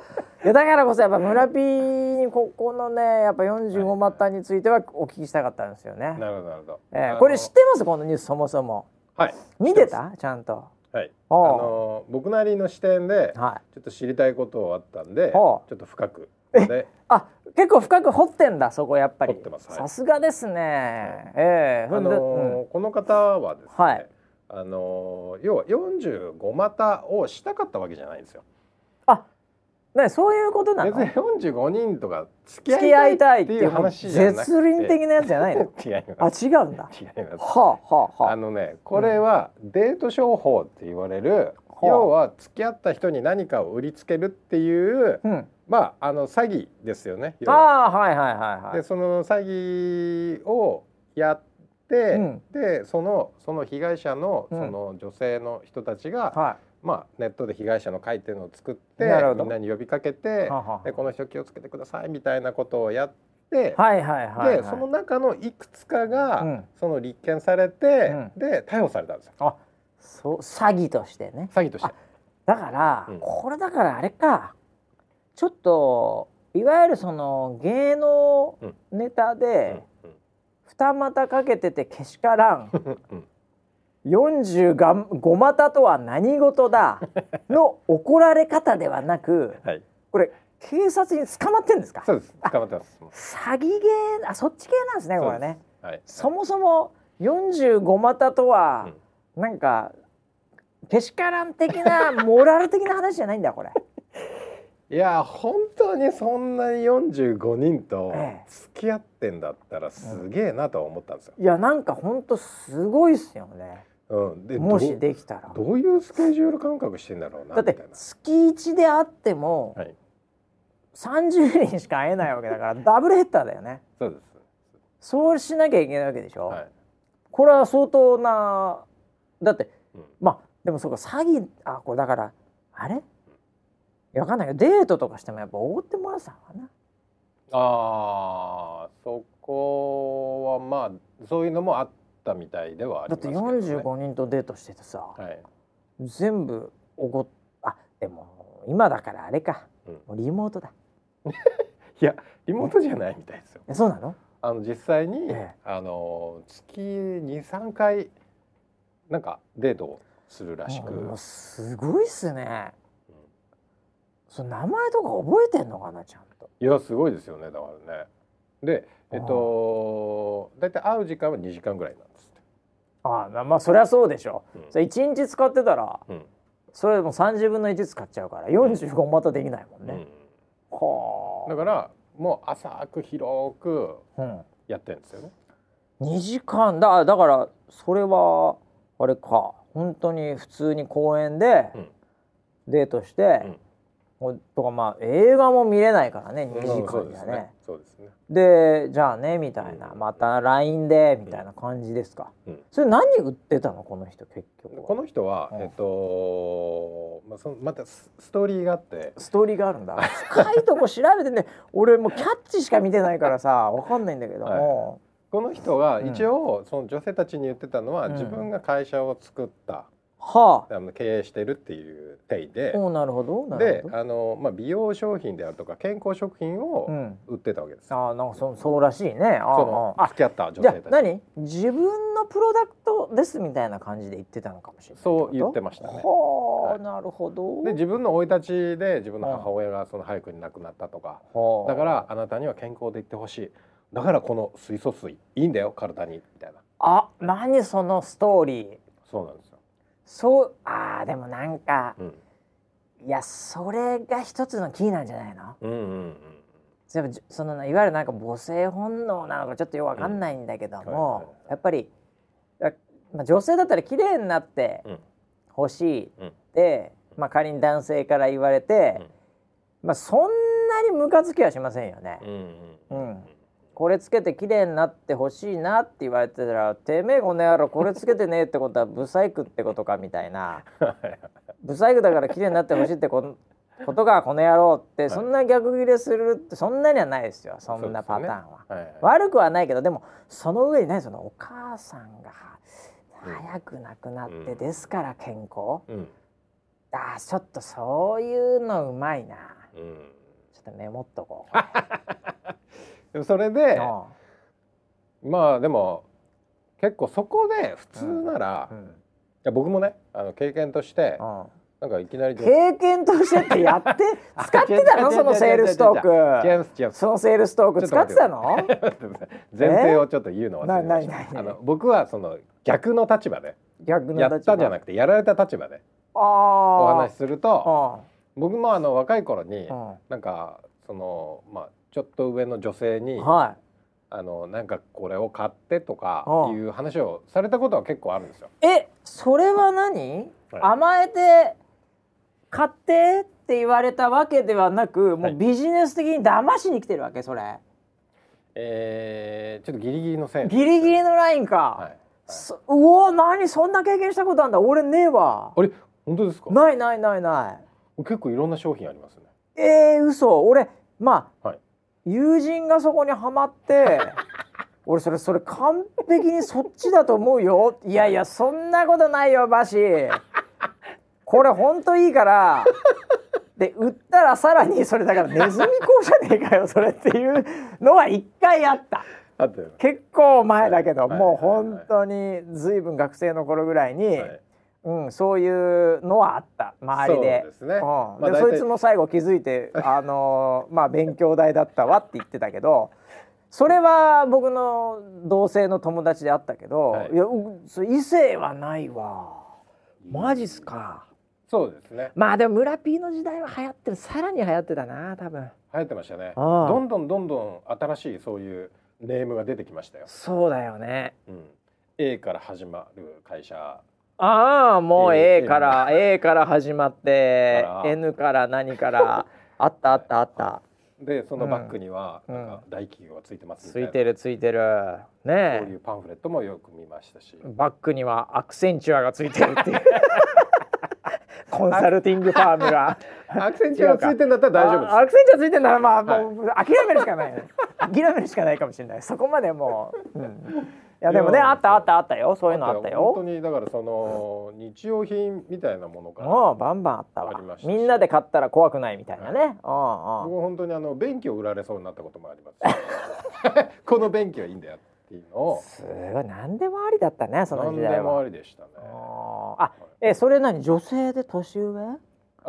[SPEAKER 1] だからこそやっぱ村 P にここのねやっぱ45マッターについてはお聞きしたかったんですよね。
[SPEAKER 2] なるほどなるほど、
[SPEAKER 1] えー、これ知ってます？このニュースそもそも。
[SPEAKER 2] はい。
[SPEAKER 1] 見てた？ちゃんと。
[SPEAKER 2] はい。あの僕なりの視点で、はい、ちょっと知りたいことあったんでちょっと深く。
[SPEAKER 1] であ結構深く掘ってんだそこやっぱり。さすがですね、え
[SPEAKER 2] え。ー、あのーうん、この方はですね、はい、あのー、要は45股をしたかったわけじゃないんですよ。
[SPEAKER 1] あねそういうことなの？
[SPEAKER 2] 別に45人とか付き合いたいっていう話じゃなくて。
[SPEAKER 1] 絶倫的なやつじゃないの？
[SPEAKER 2] 違います。
[SPEAKER 1] あ違うんだ。
[SPEAKER 2] 違います。はあはあはあ。あのねこれはデート商法って言われる、うん、要は付き合った人に何かを売りつけるっていう、うんまああの詐欺ですよね。
[SPEAKER 1] ああはいはいはいはい。
[SPEAKER 2] でその詐欺をやって、うん、でそのその被害者のその女性の人たちが、うんはい、まあネットで被害者の会っていうのを作ってみんなに呼びかけてでこの人気をつけてくださいみたいなことをやって、
[SPEAKER 1] はいはいはい、
[SPEAKER 2] でその中のいくつかが、うん、その立件されて、で逮捕されたんですよ。あ
[SPEAKER 1] そう詐欺としてね。
[SPEAKER 2] 詐欺として。
[SPEAKER 1] だから、これだからあれかちょっといわゆるその芸能ネタで二股かけててけしからん45股とは何事だ の怒られ方ではなく、はい、これ警察に捕まってんですか？
[SPEAKER 2] そうです。捕まって
[SPEAKER 1] ます。詐欺芸あそっち系なんですねこれね、はい、そもそも45股とは、うん、なんかけしからん的なモラル的な話じゃないんだこれ
[SPEAKER 2] いや本当にそんなに45人と付き合ってんだったらすげえなと思ったんですよ。
[SPEAKER 1] いやなんか本当すごいっすよね。うん、でもしできたら。
[SPEAKER 2] どういうスケジュール感覚してんだろうな
[SPEAKER 1] だって月一であっても、はい、30人しか会えないわけだから ダブルヘッダーだよね。
[SPEAKER 2] そうです。
[SPEAKER 1] そうしなきゃいけないわけでしょ、はい、これは相当なだって、うん、まあでもそうか詐欺あこれだからあれ？分かんないけどデートとかしてもやっぱおごってもらってたのかな。
[SPEAKER 2] あそこはまあそういうのもあったみたいではありますけど、ね、だって
[SPEAKER 1] 45人とデートしててさ、はい、全部おごあでも今だからあれか、うん、リモートだ。
[SPEAKER 2] いやリモートじゃないみたいですよ。
[SPEAKER 1] そうなの？
[SPEAKER 2] あの実際に、ええ、あの月23回なんかデートをするらしく。
[SPEAKER 1] すごいっすねその名前とか覚えてんのかなちゃんと。
[SPEAKER 2] いやすごいですよねだからね。でえっと大体会う時間は2時間ぐらいなんですって。
[SPEAKER 1] ああまあそりゃそうでしょ、うん、それ1日使ってたら、うん、それも30分の1使っちゃうから45またできないもんね、うん、
[SPEAKER 2] はあ。だからもう浅く広くやってるんですよね、
[SPEAKER 1] うん、2時間。だだからそれはあれか。本当に普通に公園でデートして、とかまあ映画も見れないからね2時間じゃね。
[SPEAKER 2] そうですね。
[SPEAKER 1] でじゃあねみたいな、また LINE でみたいな感じですか、うん、それ何売ってたのこの人結局
[SPEAKER 2] この人は、えっとまあ、そのまたストーリーがあって。
[SPEAKER 1] ストーリーがあるんだ。深いとこ調べてね俺もうキャッチしか見てないからさわかんないんだけども、はい、
[SPEAKER 2] この人が一応、その女性たちに言ってたのは、自分が会社を作った
[SPEAKER 1] はあ、
[SPEAKER 2] あの経営してるっていう体で。
[SPEAKER 1] おなるほど
[SPEAKER 2] であの、まあ、美容商品であるとか健康食品を売ってたわけです、
[SPEAKER 1] うん、あなんかそそうらしいね。あ
[SPEAKER 2] その付き合った女性たち。
[SPEAKER 1] 何？自分のプロダクトですみたいな感じで言ってたのかもしれない
[SPEAKER 2] そう言ってましたね。
[SPEAKER 1] はあ、はい、なるほど。
[SPEAKER 2] で自分の生い立ちで自分の母親がその早くに亡くなったとか、はあ、だからあなたには健康でいってほしい。だからこの水素水いいんだよ体に。みたいな。
[SPEAKER 1] あ何そのストーリー。
[SPEAKER 2] そうなんです
[SPEAKER 1] そうあーでもなんか、うん、いやそれが一つのキーなんじゃないの、うんうんうん、そのいわゆるなんか母性本能なのかちょっとよくわかんないんだけども、やっぱりまあ、女性だったら綺麗になってほしい。って、うん、まあ、仮に男性から言われて、うん、まあ、そんなにムカつきはしませんよね。うん、うん、これつけて綺麗になってほしいなって言われてたら「てめえこの野郎これつけてねえってことはブサイクってことか」みたいな「ブサイクだから綺麗になってほしいってことことがこの野郎ってそんな逆ギレするってそんなにはないですよそんなパターンは、ねはいはい、悪くはないけどでもその上にねそのお母さんが早く亡くなってですから健康、うん、あちょっとそういうのうまいな、うん、ちょっとメモっとこ
[SPEAKER 2] う それで、まあでも結構そこで普通なら、うん。うん、いや僕もねあの経験として、なんかいきなり
[SPEAKER 1] 経験としてってやって 使ってたの？そのセールストーク。そのセールストーク使ってたの？
[SPEAKER 2] 前提をちょっと言うのはあの僕はその逆の立場で逆のやったじゃなくてやられた立場でお話しすると僕もあの若い頃になんかそのまあちょっと上の女性に、はい、あのなんかこれを買ってとかいう話をされたことは結構あるんですよ。
[SPEAKER 1] えそれは何、はい、甘えて買ってって言われたわけではなくもうビジネス的に騙しに来てるわけそれ。
[SPEAKER 2] えー、ちょっとギリギリの線
[SPEAKER 1] ギリギリのラインか。はい、うお何そんな経験したことあんだ俺ねえわ。
[SPEAKER 2] あれ本当ですか？
[SPEAKER 1] ないないないない。
[SPEAKER 2] 結構いろんな商品ありますね。
[SPEAKER 1] えー、嘘俺まあ、はい、友人がそこにはまって。俺それそれ完璧にそっちだと思うよいやいやそんなことないよバシ これほんといいからで売ったらさらにそれだからネズミ講じゃねえかよそれっていうのは一回あった。結構前だけど、はい、もう本当に随分学生の頃ぐらいに、はい、うん、そういうのはあった周りで。そ、ね。うん。まそいつも最後気づいて あのまあ勉強代だったわって言ってたけど。それは僕の同性の友達であったけど、はい、いや異性はないわ。マジっすか。
[SPEAKER 2] そうですね。
[SPEAKER 1] まあでも村 P の時代は流行ってるさらに流行ってたな多分。
[SPEAKER 2] 流行ってましたね。どんどんどんどん新しいそういうネームが出てきましたよ。
[SPEAKER 1] そうだよね、うん、
[SPEAKER 2] A から始まる会社
[SPEAKER 1] ああもう A から A から始まって N から何からあったあったあった。
[SPEAKER 2] でそのバッグにはなんか大企業がついてます
[SPEAKER 1] ついてるついてる。ね
[SPEAKER 2] そういうパンフレットもよく見ましたし。
[SPEAKER 1] バッグにはアクセンチュアがついてるっていう。コンサルティングファームが。
[SPEAKER 2] アクセンチュアついてんだったら大丈夫です。
[SPEAKER 1] アクセンチュアついてんならまあ、もう諦めるしかない、ね、諦めるしかないかもしれない。そこまでもう、うん、いやでもねあったあったあったよ。そういうのあったよ。
[SPEAKER 2] 本当にだからその日用品みたいなものが
[SPEAKER 1] もうバンバンあったわ。みんなで買ったら怖くないみたいなね、はい、僕
[SPEAKER 2] 本当にあの便器を売られそうになったこともあります。この便器はいいんだよっていうのを。
[SPEAKER 1] すごい。何でもありだったねその時代は。
[SPEAKER 2] 何でもありでしたね。
[SPEAKER 1] あえそれ何？女性で年上？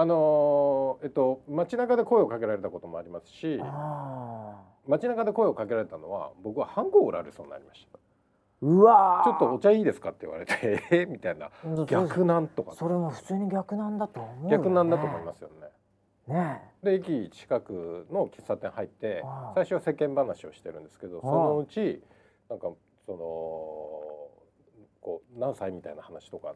[SPEAKER 2] あのー、えっと街中で声をかけられたこともありますし街中で声をかけられたのは僕はハンコを売られそうになりました
[SPEAKER 1] うわ
[SPEAKER 2] ちょっとお茶いいですか？って言われて えみたいな。逆なんとか。
[SPEAKER 1] それも普通に逆なんだと思う、ね、
[SPEAKER 2] 逆なんだと思いますよね。
[SPEAKER 1] ね
[SPEAKER 2] で駅近くの喫茶店入って最初は世間話をしてるんですけどそのうちなんかそのこう何歳みたいな話とか。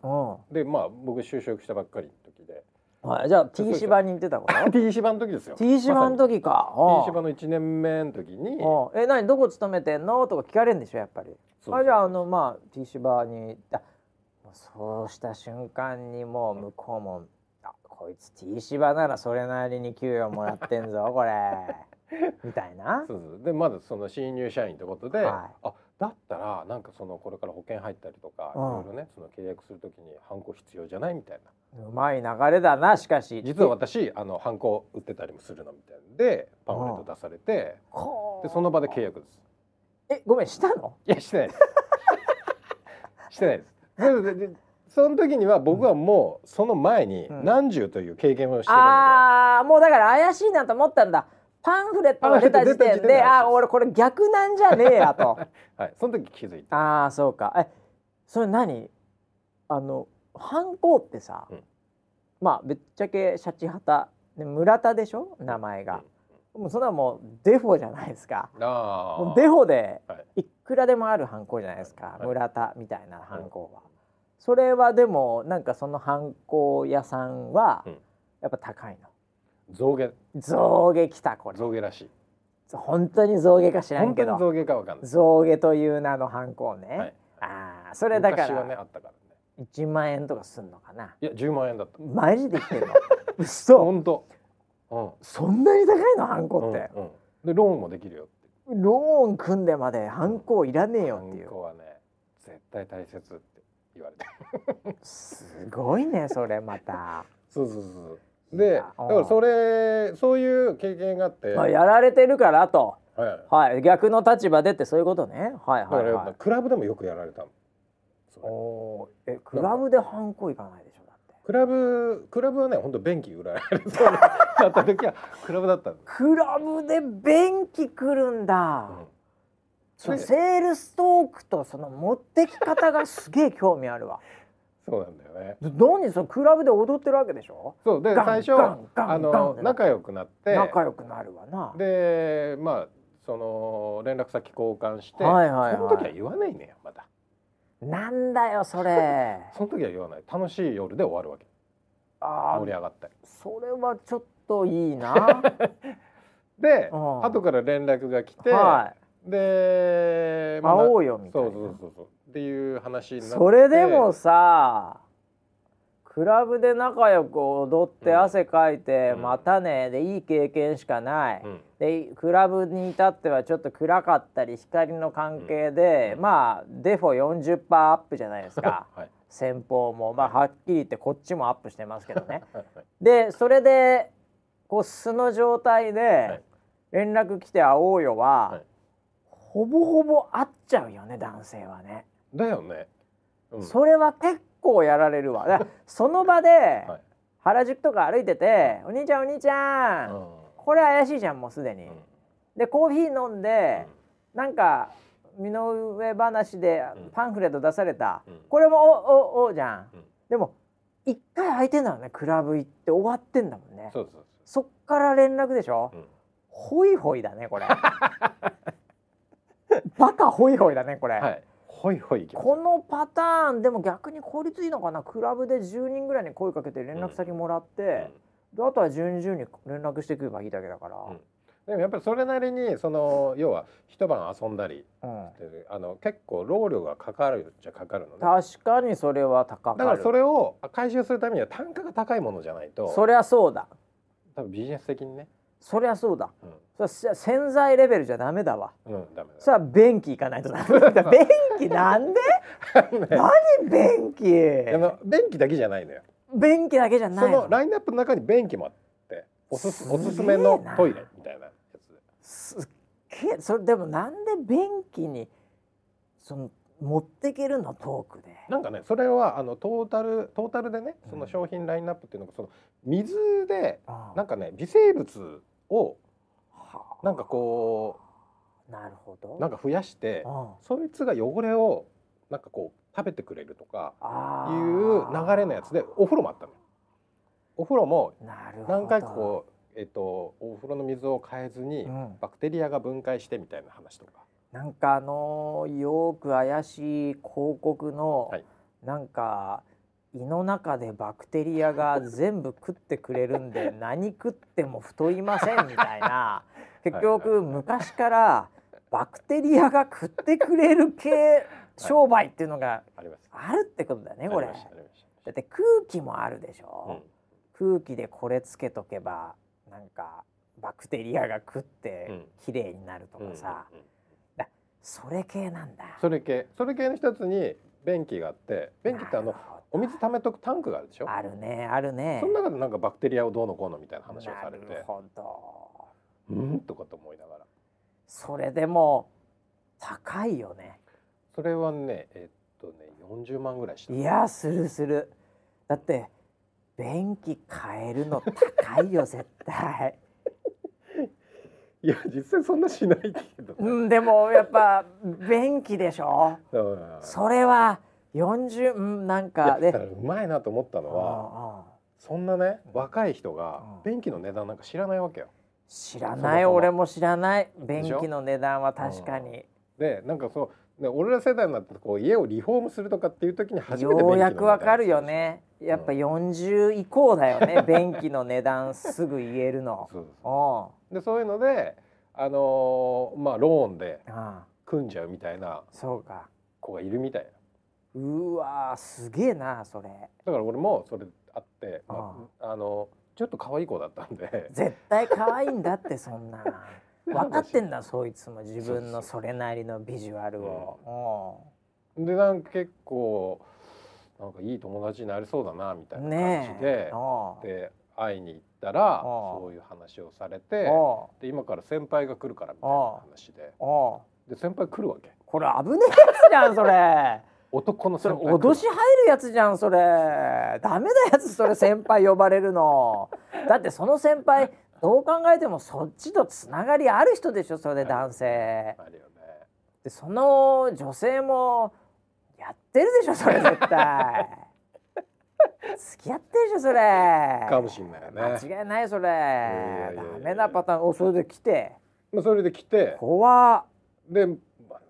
[SPEAKER 2] でまあ僕就職したばっかりの時で。
[SPEAKER 1] はい、じゃあ T 芝に行ってたこと
[SPEAKER 2] T 芝の時ですよ。
[SPEAKER 1] T 芝の時か、
[SPEAKER 2] ま、T 芝の1年目の時に「
[SPEAKER 1] え何？どこ勤めてんの?」とか聞かれるんでしょやっぱりあじゃああのまあ T 芝にあそうした瞬間にもう向こうも「あこいつ T 芝ならそれなりに給与もらってんぞ これ」みたいな。
[SPEAKER 2] そうそう。でまだその新入社員ってことで、はい、あだったらなんかそのこれから保険入ったりとかいろいろねその契約するときにハンコ必要じゃないみたい
[SPEAKER 1] な。うまい流れだなしかし。
[SPEAKER 2] 実は私あのハンコ売ってたりもするのみたいでパンフレット出されてでその場で契約です
[SPEAKER 1] えごめんしたの？
[SPEAKER 2] いやしてないです。してないです。ででその時には僕はもうその前に何十という経験をしてるので、うん、
[SPEAKER 1] ああもうだから怪しいなと思ったんだ。パンフレットが出た時点で あ俺これ逆なんじゃねえやと。
[SPEAKER 2] はい。その時気づい
[SPEAKER 1] た。ああそうか。えそれ何？あの犯行ってさ、うん、まあぶっちゃけシャチハタ村田でしょ？名前が、もうそんなもうデフォじゃないですか。もうデフォでい。くらでもあるハンコじゃないですか、はい、村田みたいなハンコは、それはでもなんかそのハンコ屋さんはやっぱ高いの、
[SPEAKER 2] 象牙。
[SPEAKER 1] 象牙きたこれ。
[SPEAKER 2] 象牙らしい。
[SPEAKER 1] 本当に象牙か知らんけど。
[SPEAKER 2] 象牙かわかんない。
[SPEAKER 1] 象牙という名のハンコね、はい、ああそれだから、
[SPEAKER 2] ね、あったから
[SPEAKER 1] ね。1万円とかすんのかな。
[SPEAKER 2] いや10万円だった。
[SPEAKER 1] マジで言ってんの。嘘。
[SPEAKER 2] 本当。
[SPEAKER 1] うんそんなに高いのハンコって、うんうん、
[SPEAKER 2] でローンもできるよって。
[SPEAKER 1] ローン組んでまでハンコいらねえよっていう。ハン
[SPEAKER 2] コはね絶対大切って言われ
[SPEAKER 1] てすごいねそれまた。
[SPEAKER 2] そうそうそうでだからそれそういう経験があって、
[SPEAKER 1] まあ、やられてるからと、はい、はい、逆の立場でってそういうことね。はいはい、はい、
[SPEAKER 2] クラブでもよくやられたの。
[SPEAKER 1] おえクラブでハンコいかない
[SPEAKER 2] クラブクラブはね本当便器売られそうだ った時はクラブだった
[SPEAKER 1] クラブで便器来るんだ、うんそセールストークとその持ってき方がすげえ興味あるわ
[SPEAKER 2] そうなんだよね。
[SPEAKER 1] 何そのクラブで踊ってるわけでしょ？
[SPEAKER 2] そうで最初あの仲良くなって
[SPEAKER 1] 仲良くなるわな。
[SPEAKER 2] でまあその連絡先交換して、はいはいはい、その時は言わないねよまだ。
[SPEAKER 1] なんだよそれ。
[SPEAKER 2] その時は言わない。楽しい夜で終わるわけ。あ盛り上がって。
[SPEAKER 1] それはちょっといいな。
[SPEAKER 2] で、うん、後から連絡が来て、はい、で、
[SPEAKER 1] まあ、会おうよみたい
[SPEAKER 2] な。そうそうそうそう。っていう話になって
[SPEAKER 1] それでもさクラブで仲良く踊って汗かいて、うん、またねでいい経験しかない、うん、でクラブに至ってはちょっと暗かったり光の関係で、うん、まあデフォ40%アップじゃないですか、はい、先方も。まあはっきり言ってこっちもアップしてますけどね。でそれでこう素の状態で連絡来て会おうよは、はい、ほぼほぼ会っちゃうよね男性はね。
[SPEAKER 2] だよね、
[SPEAKER 1] うん、それは結構やられるわ。その場で原宿とか歩いてて「お兄ちゃんお兄ちゃん、うん、これ怪しいじゃんもうすでに」でコーヒー飲んで、うん、なんか身の上話でパンフレット出された、これも「おおお」じゃん、でも一回空いてんだよねクラブ行って終わってんだもんね。そっから連絡でしょ、うん、ホイホイだねこれ。バカホイホイだねこれ、はい
[SPEAKER 2] ほいほい
[SPEAKER 1] このパターンでも逆に効率いいのかな？クラブで10人ぐらいに声かけて連絡先もらって、うん、であとは順々に連絡してくればいいだけだから。うん。
[SPEAKER 2] でもやっぱりそれなりにその要は一晩遊んだり、うん、あの結構労力がかかるじゃかかるのね。
[SPEAKER 1] 確かにそれは高
[SPEAKER 2] だからそれを回収するためには単価が高いものじゃないと。
[SPEAKER 1] そりゃそうだ。
[SPEAKER 2] 多分ビジネス的にね
[SPEAKER 1] そりゃそうだ、うん、それ洗剤レベルじゃダメだわ、
[SPEAKER 2] うん、ダメだ。
[SPEAKER 1] さあ便器行かないとダメだ。便器なんで？何便器？
[SPEAKER 2] あの便器だけじゃないのよ。
[SPEAKER 1] 便器だけじゃない
[SPEAKER 2] そのラインナップの中に便器もあっておすすおすすめのトイレみたいなや
[SPEAKER 1] つ。すっげえ。それでもなんで便器にその持ってけるのトークで？
[SPEAKER 2] なんかねそれはあのトータルトータルでねその商品ラインナップっていうのがその水でなんかね微生物をなんかこ
[SPEAKER 1] うなるほど。
[SPEAKER 2] なんか増やしてそいつが汚れをなんかこう食べてくれるとかいう流れのやつでお風呂もあったのお風呂も何回かこうえっと、お風呂の水を変えずに、バクテリアが分解してみたいな話とか、
[SPEAKER 1] なんかあのよく怪しい広告の、はい、なんか胃の中でバクテリアが全部食ってくれるんで何食っても太りませんみたいな。結局昔からバクテリアが食ってくれる系商売っていうのがあるってことだねこれ。だって空気もあるでしょ、うん、空気でこれつけとけばなんかバクテリアが食って綺麗になるとかさ、それ系なんだ。
[SPEAKER 2] それ系。それ系の一つに便器があって便器ってあのお水溜めとくタンクがあるでしょ？
[SPEAKER 1] あるねあるね。
[SPEAKER 2] その中でなんかバクテリアをどうのこうのみたいな話をされて。なる
[SPEAKER 1] ほ
[SPEAKER 2] ど。うん？とかと思いながら。
[SPEAKER 1] それでも高いよね。
[SPEAKER 2] それはねえっとね40万ぐらいした。
[SPEAKER 1] いやするする。だって便器変えるの高いよ絶対
[SPEAKER 2] いや実際そんなしないけど、
[SPEAKER 1] うん、でもやっぱ便器でしょ？それは40うんなんか
[SPEAKER 2] でうまいなと思ったのはそんなね若い人が便器の値段なんか知らないわけよ。
[SPEAKER 1] 知らない。俺も知らない。便器の値段は確かに。
[SPEAKER 2] でなんかそう俺ら世代になってこう家をリフォームするとかっていう時に初めて
[SPEAKER 1] ようやくわかるよね。やっぱ40以降だよね、便器の値段すぐ言えるの。そう
[SPEAKER 2] でそういうのであのー、まあローンで組んじゃうみたいな子がいるみたい
[SPEAKER 1] な。うわすげえなそれ。
[SPEAKER 2] だから俺もそれあって、まあ、あのちょっと可愛い子だったんで。
[SPEAKER 1] 絶対可愛いんだってそんな。分かってんだそいつも自分のそれなりのビジュアルを。
[SPEAKER 2] うん、でなんか結構なんかいい友達になりそうだなみたいな感じで、で会いに行ったらそういう話をされてで今から先輩が来るからみたいな話で。で先輩来るわけ。
[SPEAKER 1] これ危ねえやつじゃんそれ。
[SPEAKER 2] 男の
[SPEAKER 1] それ脅し入るやつじゃんそれ。ダメだやつそれ先輩呼ばれるの。だってその先輩どう考えてもそっちとつながりある人でしょそれ男性。あるよね、でその女性もやってるでしょそれ絶対。付き合ってるでしょそれ。
[SPEAKER 2] かもしんないよね。
[SPEAKER 1] 間違いないそれ。ダメなパターンをそれで来て。
[SPEAKER 2] まあそれで来て。
[SPEAKER 1] 怖
[SPEAKER 2] で、まあ、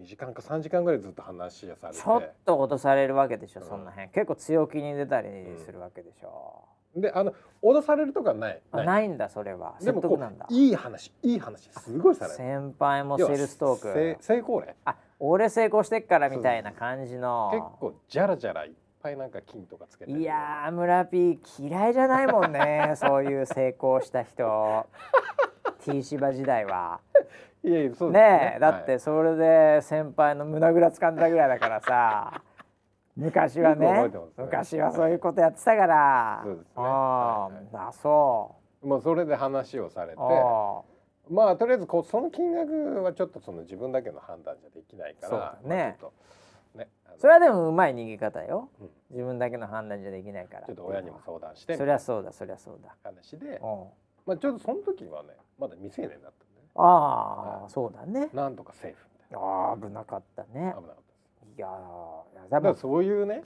[SPEAKER 2] 2時間か3時間ぐらいずっと話されて。
[SPEAKER 1] ちょっと脅されるわけでしょ、そんな辺。結構強気に出たりするわけでしょ。
[SPEAKER 2] うんであの脅されるとかない
[SPEAKER 1] ないんだそれは
[SPEAKER 2] でもこういい話いい話すごいされる
[SPEAKER 1] 先輩もセルストー
[SPEAKER 2] ク成功例
[SPEAKER 1] あ俺成功してっからみたいな感じの
[SPEAKER 2] 結構じゃらじゃらいっぱいなんか金とかつけて
[SPEAKER 1] いや村 P 嫌いじゃないもんね そういう成功した人 T 芝時代は。
[SPEAKER 2] いやいやそう
[SPEAKER 1] ねねだってそれで先輩の胸ぐら掴んだぐらいだからさ昔はね、ね、昔はそういうことやってたから。そうですね。あ、あ、そう。
[SPEAKER 2] もうそれで話をされて、まあとりあえずこうその金額はちょっとその自分だけの判断じゃできないから、
[SPEAKER 1] ね。ね。それはでもうまい逃げ方よ、うん、自分だけの判断じゃできないから。
[SPEAKER 2] ちょっと親にも相談して
[SPEAKER 1] そりゃそうだそりゃそうだ。
[SPEAKER 2] 話で、まあちょっとその時はねまだ未成年だったんで、ね、
[SPEAKER 1] ああ、そうだね。
[SPEAKER 2] なんとかセーフ
[SPEAKER 1] みああ危なかったね。危なかった
[SPEAKER 2] いやだからそういうね、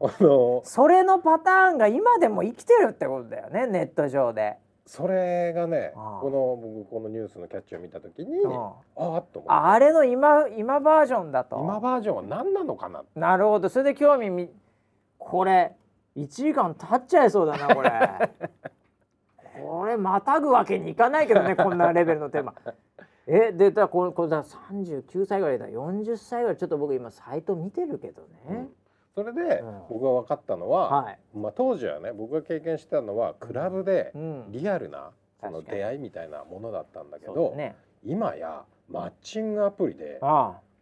[SPEAKER 1] うん、あのそれのパターンが今でも生きてるってことだよねネット上で。
[SPEAKER 2] それがねこの僕このニュースのキャッチを見た時にああ。っと
[SPEAKER 1] あれの今今バージョンだと。
[SPEAKER 2] 今バージョンは何なのかな
[SPEAKER 1] なるほど。それで興味みこれ1時間経っちゃいそうだなこれ。これまたぐわけにいかないけどねこんなレベルのテーマ。えでだこれこれだ39歳ぐらいだ。40歳ぐらい。ちょっと僕今サイト見てるけどね、うん、
[SPEAKER 2] それで僕が分かったのは、はい、まあ、当時はね僕が経験してたのはクラブでリアルなその出会いみたいなものだったんだけど、ね、今やマッチングアプリで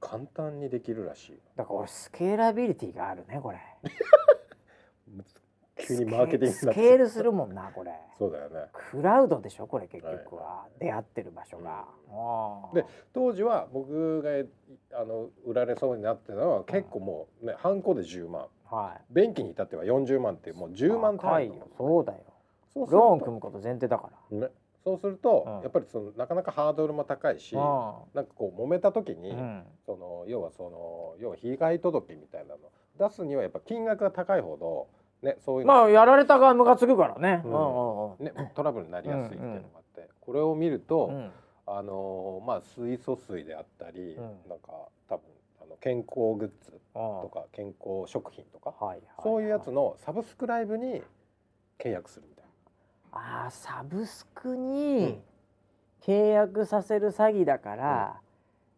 [SPEAKER 2] 簡単にできるらしい
[SPEAKER 1] だからスケーラビリティがあるねこれ
[SPEAKER 2] 急にマーケティング
[SPEAKER 1] スケールするもんなこれ。
[SPEAKER 2] そうだよね。
[SPEAKER 1] クラウドでしょこれ結局は、はい、出会ってる場所が、
[SPEAKER 2] うん、で当時は僕があの売られそうになってたのは結構もうねハンコで10万、はい、便器に至っては40万っていうもう10万単位
[SPEAKER 1] そうだよ。ローン組むこと前提だから、
[SPEAKER 2] ね、そうすると、うん、やっぱりそのなかなかハードルも高いし、うん、なんかこう揉めた時に、うん、その要はその要は被害届みたいなの出すにはやっぱ金額が高いほどね、そういう
[SPEAKER 1] まあやられた側ムカつくからね,、
[SPEAKER 2] うん。ねトラブルになりやすいっていうのがあって、これを見ると、あのまあ水素水であったり、なんか多分あの健康グッズとか健康食品とか、そういうやつのサブスクライブに契約するみたい
[SPEAKER 1] な。あサブスクに契約させる詐欺だから、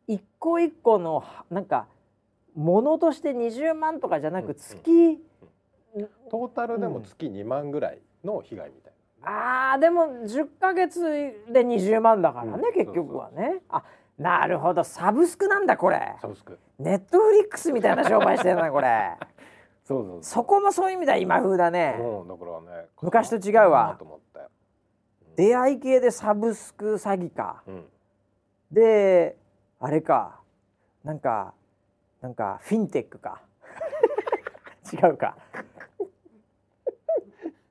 [SPEAKER 1] 一個一個のなんかものとして20万とかじゃなく月、
[SPEAKER 2] トータルでも月2万ぐらいの被害みたい
[SPEAKER 1] な、うん、あーでも10か月で20万だからね、うん、結局はね。あなるほど。サブスクなんだこれ。
[SPEAKER 2] サブスク。
[SPEAKER 1] ネットフリックスみたいな商売してるなこれ。そうそうそこもそういう意味では今風だね、
[SPEAKER 2] うん、だからね
[SPEAKER 1] 昔と違うわ、うん、出会い系でサブスク詐欺か、うん、であれか。なんかなんかフィンテックか。違うか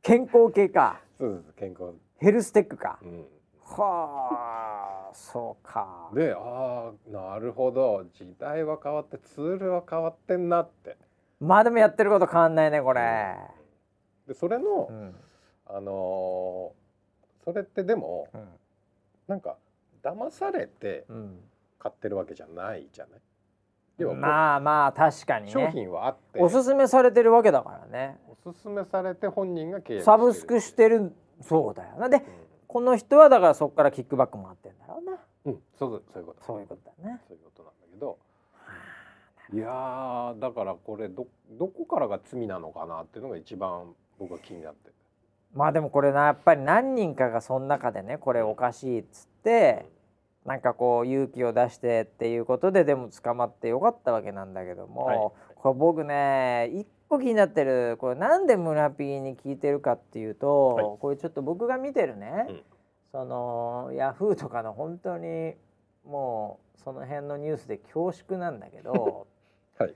[SPEAKER 1] 健康系か。
[SPEAKER 2] そうです健康。
[SPEAKER 1] ヘルステックか、うん、はあそうか。
[SPEAKER 2] でああなるほど。時代は変わってツールは変わってんなって。
[SPEAKER 1] まあでもやってること変わんないねこれ、
[SPEAKER 2] うん、でそれの、うん、あのー、それってでも、なんか騙されて買ってるわけじゃないじゃない、
[SPEAKER 1] うん、まあまあ確かに、ね、
[SPEAKER 2] 商品はあって。
[SPEAKER 1] おすすめされてるわけだからね。
[SPEAKER 2] おすすめされて本人が契約
[SPEAKER 1] サブスクしてるそうだよな。で、うん、この人はだからそこからキックバックもあってんだろうな。
[SPEAKER 2] うん。そうそういうこと。
[SPEAKER 1] そういうことだね。
[SPEAKER 2] そういうことなんだけど。いやだからこれどどこからが罪なのかなっていうのが一番僕は気になって。
[SPEAKER 1] まあでもこれなやっぱり何人かがその中でねこれおかしいっつって、うん、なんかこう勇気を出してっていうことででも捕まってよかったわけなんだけども、はい、これ僕ね一個気になってるこれなんで村ピーに聞いてるかっていうと、はい、これちょっと僕が見てるね、うん、そのヤフーとかの本当にもうその辺のニュースで恐縮なんだけど、はい、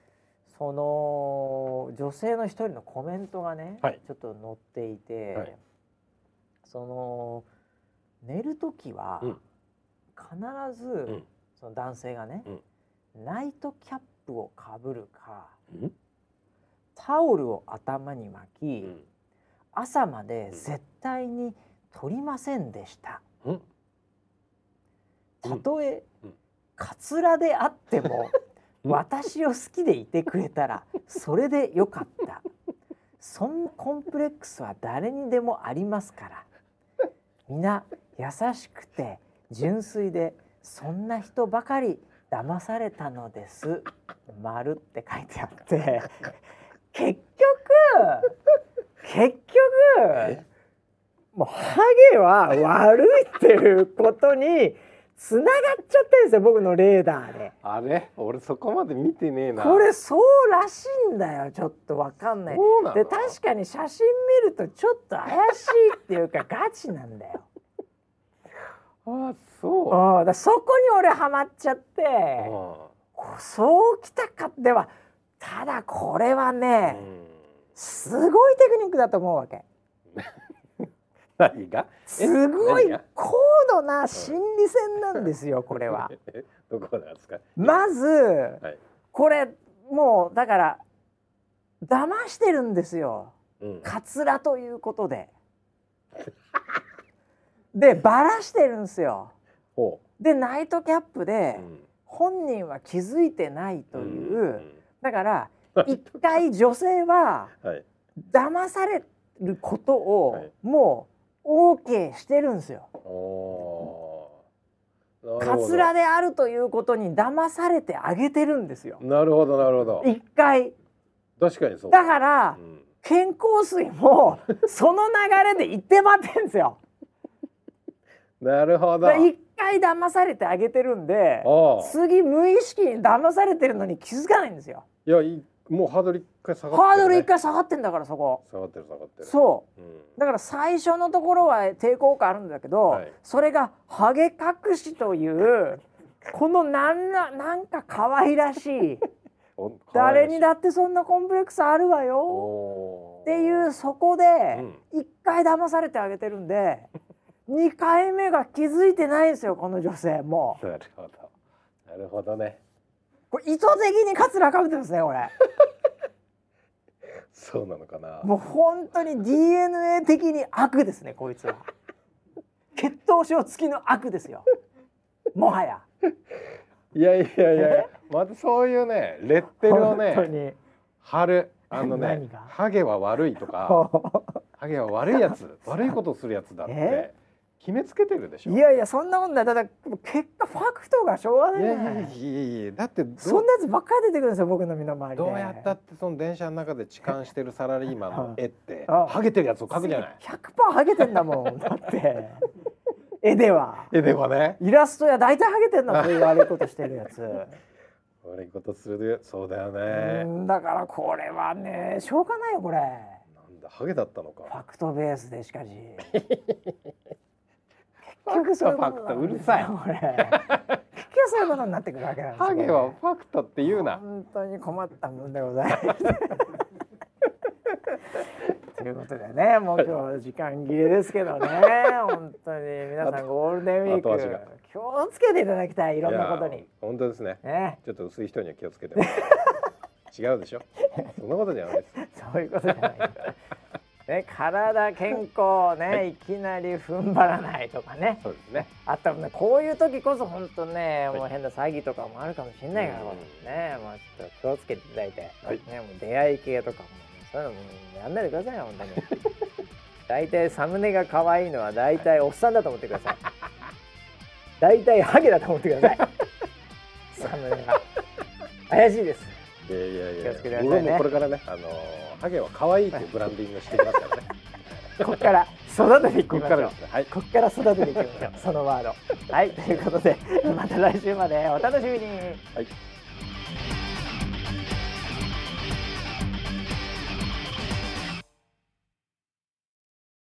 [SPEAKER 1] その女性の一人のコメントがね、はい、ちょっと載っていて、はい、その寝る時は必ず、うん、その男性がね、うん、ナイトキャップをかぶるか、うん、タオルを頭に巻き、朝まで絶対に取りませんでした。たとえ、カツラであっても私を好きでいてくれたらそれでよかった。そんなコンプレックスは誰にでもありますから。皆優しくて純粋でそんな人ばかり騙されたのです。丸って書いてあって。結局結局もうハゲは悪いっていうことに繋がっちゃってるんですよ僕のレーダーで。
[SPEAKER 2] あれ？俺そこまで見てねえな。
[SPEAKER 1] これそうらしいんだよちょっとわかんない。で確かに写真見るとちょっと怪しいっていうかガチなんだよ
[SPEAKER 2] あそ
[SPEAKER 1] う。だそこに俺ハマっちゃってそうきたかではただこれはね、すごいテクニックだと思うわけ。
[SPEAKER 2] 何が？
[SPEAKER 1] すごい高度な心理戦なんですよ これは。
[SPEAKER 2] どこなんですか？
[SPEAKER 1] まず、はい、これもうだから騙してるんですよ、うん、カツラということで。でバラしてるんですよ。でナイトキャップで、本人は気づいてないという、うん、だから一回女性は 騙されることをもう OK してるんですよ。カツラであるということに騙されてあげてるんですよ。
[SPEAKER 2] なるほどなるほど。
[SPEAKER 1] 一回。
[SPEAKER 2] 確かにそう。
[SPEAKER 1] だから、うん、健康水もその流れで行ってまってんですよ。
[SPEAKER 2] なるほど。
[SPEAKER 1] 一回騙されてあげてるんで、次無意識に騙されてるのに気づかないんですよ。
[SPEAKER 2] いやもうハードル一回下がって、
[SPEAKER 1] ね、ハードル一回下がってんだからそこ。
[SPEAKER 2] 下がってる下がってる。
[SPEAKER 1] そう、うん、だから最初のところは抵抗感あるんだけど、はい、それがハゲ隠しというこのなんななんか可愛らしい誰にだってそんなコンプレックスあるわよってい。うそこで一回騙されてあげてるんで、うん、2回目が気づいてないんですよこの女性も
[SPEAKER 2] なるほど。なるほどね。
[SPEAKER 1] これ意図的にカツラかぶってますねこれ。
[SPEAKER 2] そうなのかな。
[SPEAKER 1] もう本当に DNA 的に悪ですねこいつは。血統症付きの悪ですよ。もはや。
[SPEAKER 2] いやいやいやまたそういうねレッテルをね貼るあのねハゲは悪いとか ハゲは悪いやつ悪いことするやつだって決めつけてるでしょ。
[SPEAKER 1] いやいやそんなもんだだ結果ファクトがしょうがない。いやい
[SPEAKER 2] やいやだって
[SPEAKER 1] そんなやつばっかり出てくるんですよ僕の身の回り
[SPEAKER 2] どうやったってその電車の中で痴漢してるサラリーマンの絵ってハゲてるやつを描くじゃない
[SPEAKER 1] ？100%ハゲてんだもんだって。絵では。
[SPEAKER 2] 絵ではね。
[SPEAKER 1] イラストや大体ハゲてんだそういう悪いことしてるやつ。
[SPEAKER 2] 悪いことするそうだよね。
[SPEAKER 1] だからこれはねしょうがないよこれ。
[SPEAKER 2] なんだハゲだったのか。
[SPEAKER 1] ファクトベースでしかし
[SPEAKER 2] ファクトファクトうるさい。
[SPEAKER 1] これ。結局そういうことになってくるわけなんです
[SPEAKER 2] ハゲはファクトって言うな。
[SPEAKER 1] 本当に困ったもんでございます。ということでね、もう今日時間切れですけどね、本当に皆さんゴールデンウィーク気をつけていただきたいいろんなことに。
[SPEAKER 2] 本当ですね。ねちょっと薄い人には気をつけて。違うでしょ。そんなことじゃないです。
[SPEAKER 1] そういうことじゃない。ね、体健康ね、はい、いきなり踏ん張らないとかね。
[SPEAKER 2] そうですね。
[SPEAKER 1] あとね、こういう時こそ本当ね、もう変な詐欺とかもあるかもしれないから、ね、まあちょっと気をつけていただいて、はい、ね、もう出会い系とかも、ね、そういうのもやんないでくださいよ、本当に。大体サムネが可愛いのは大体おっさんだと思ってください。大体ハゲだと思ってください。サムネが怪しいです。
[SPEAKER 2] いやいやいや、気を僕もこれからね、あのハゲは可愛いっていうブランディングしていきますからね。
[SPEAKER 1] ここから育てていきましょう。はい、ここから育てていきましょう。そのワード。はい、ということで、また来週までお楽しみに。はい。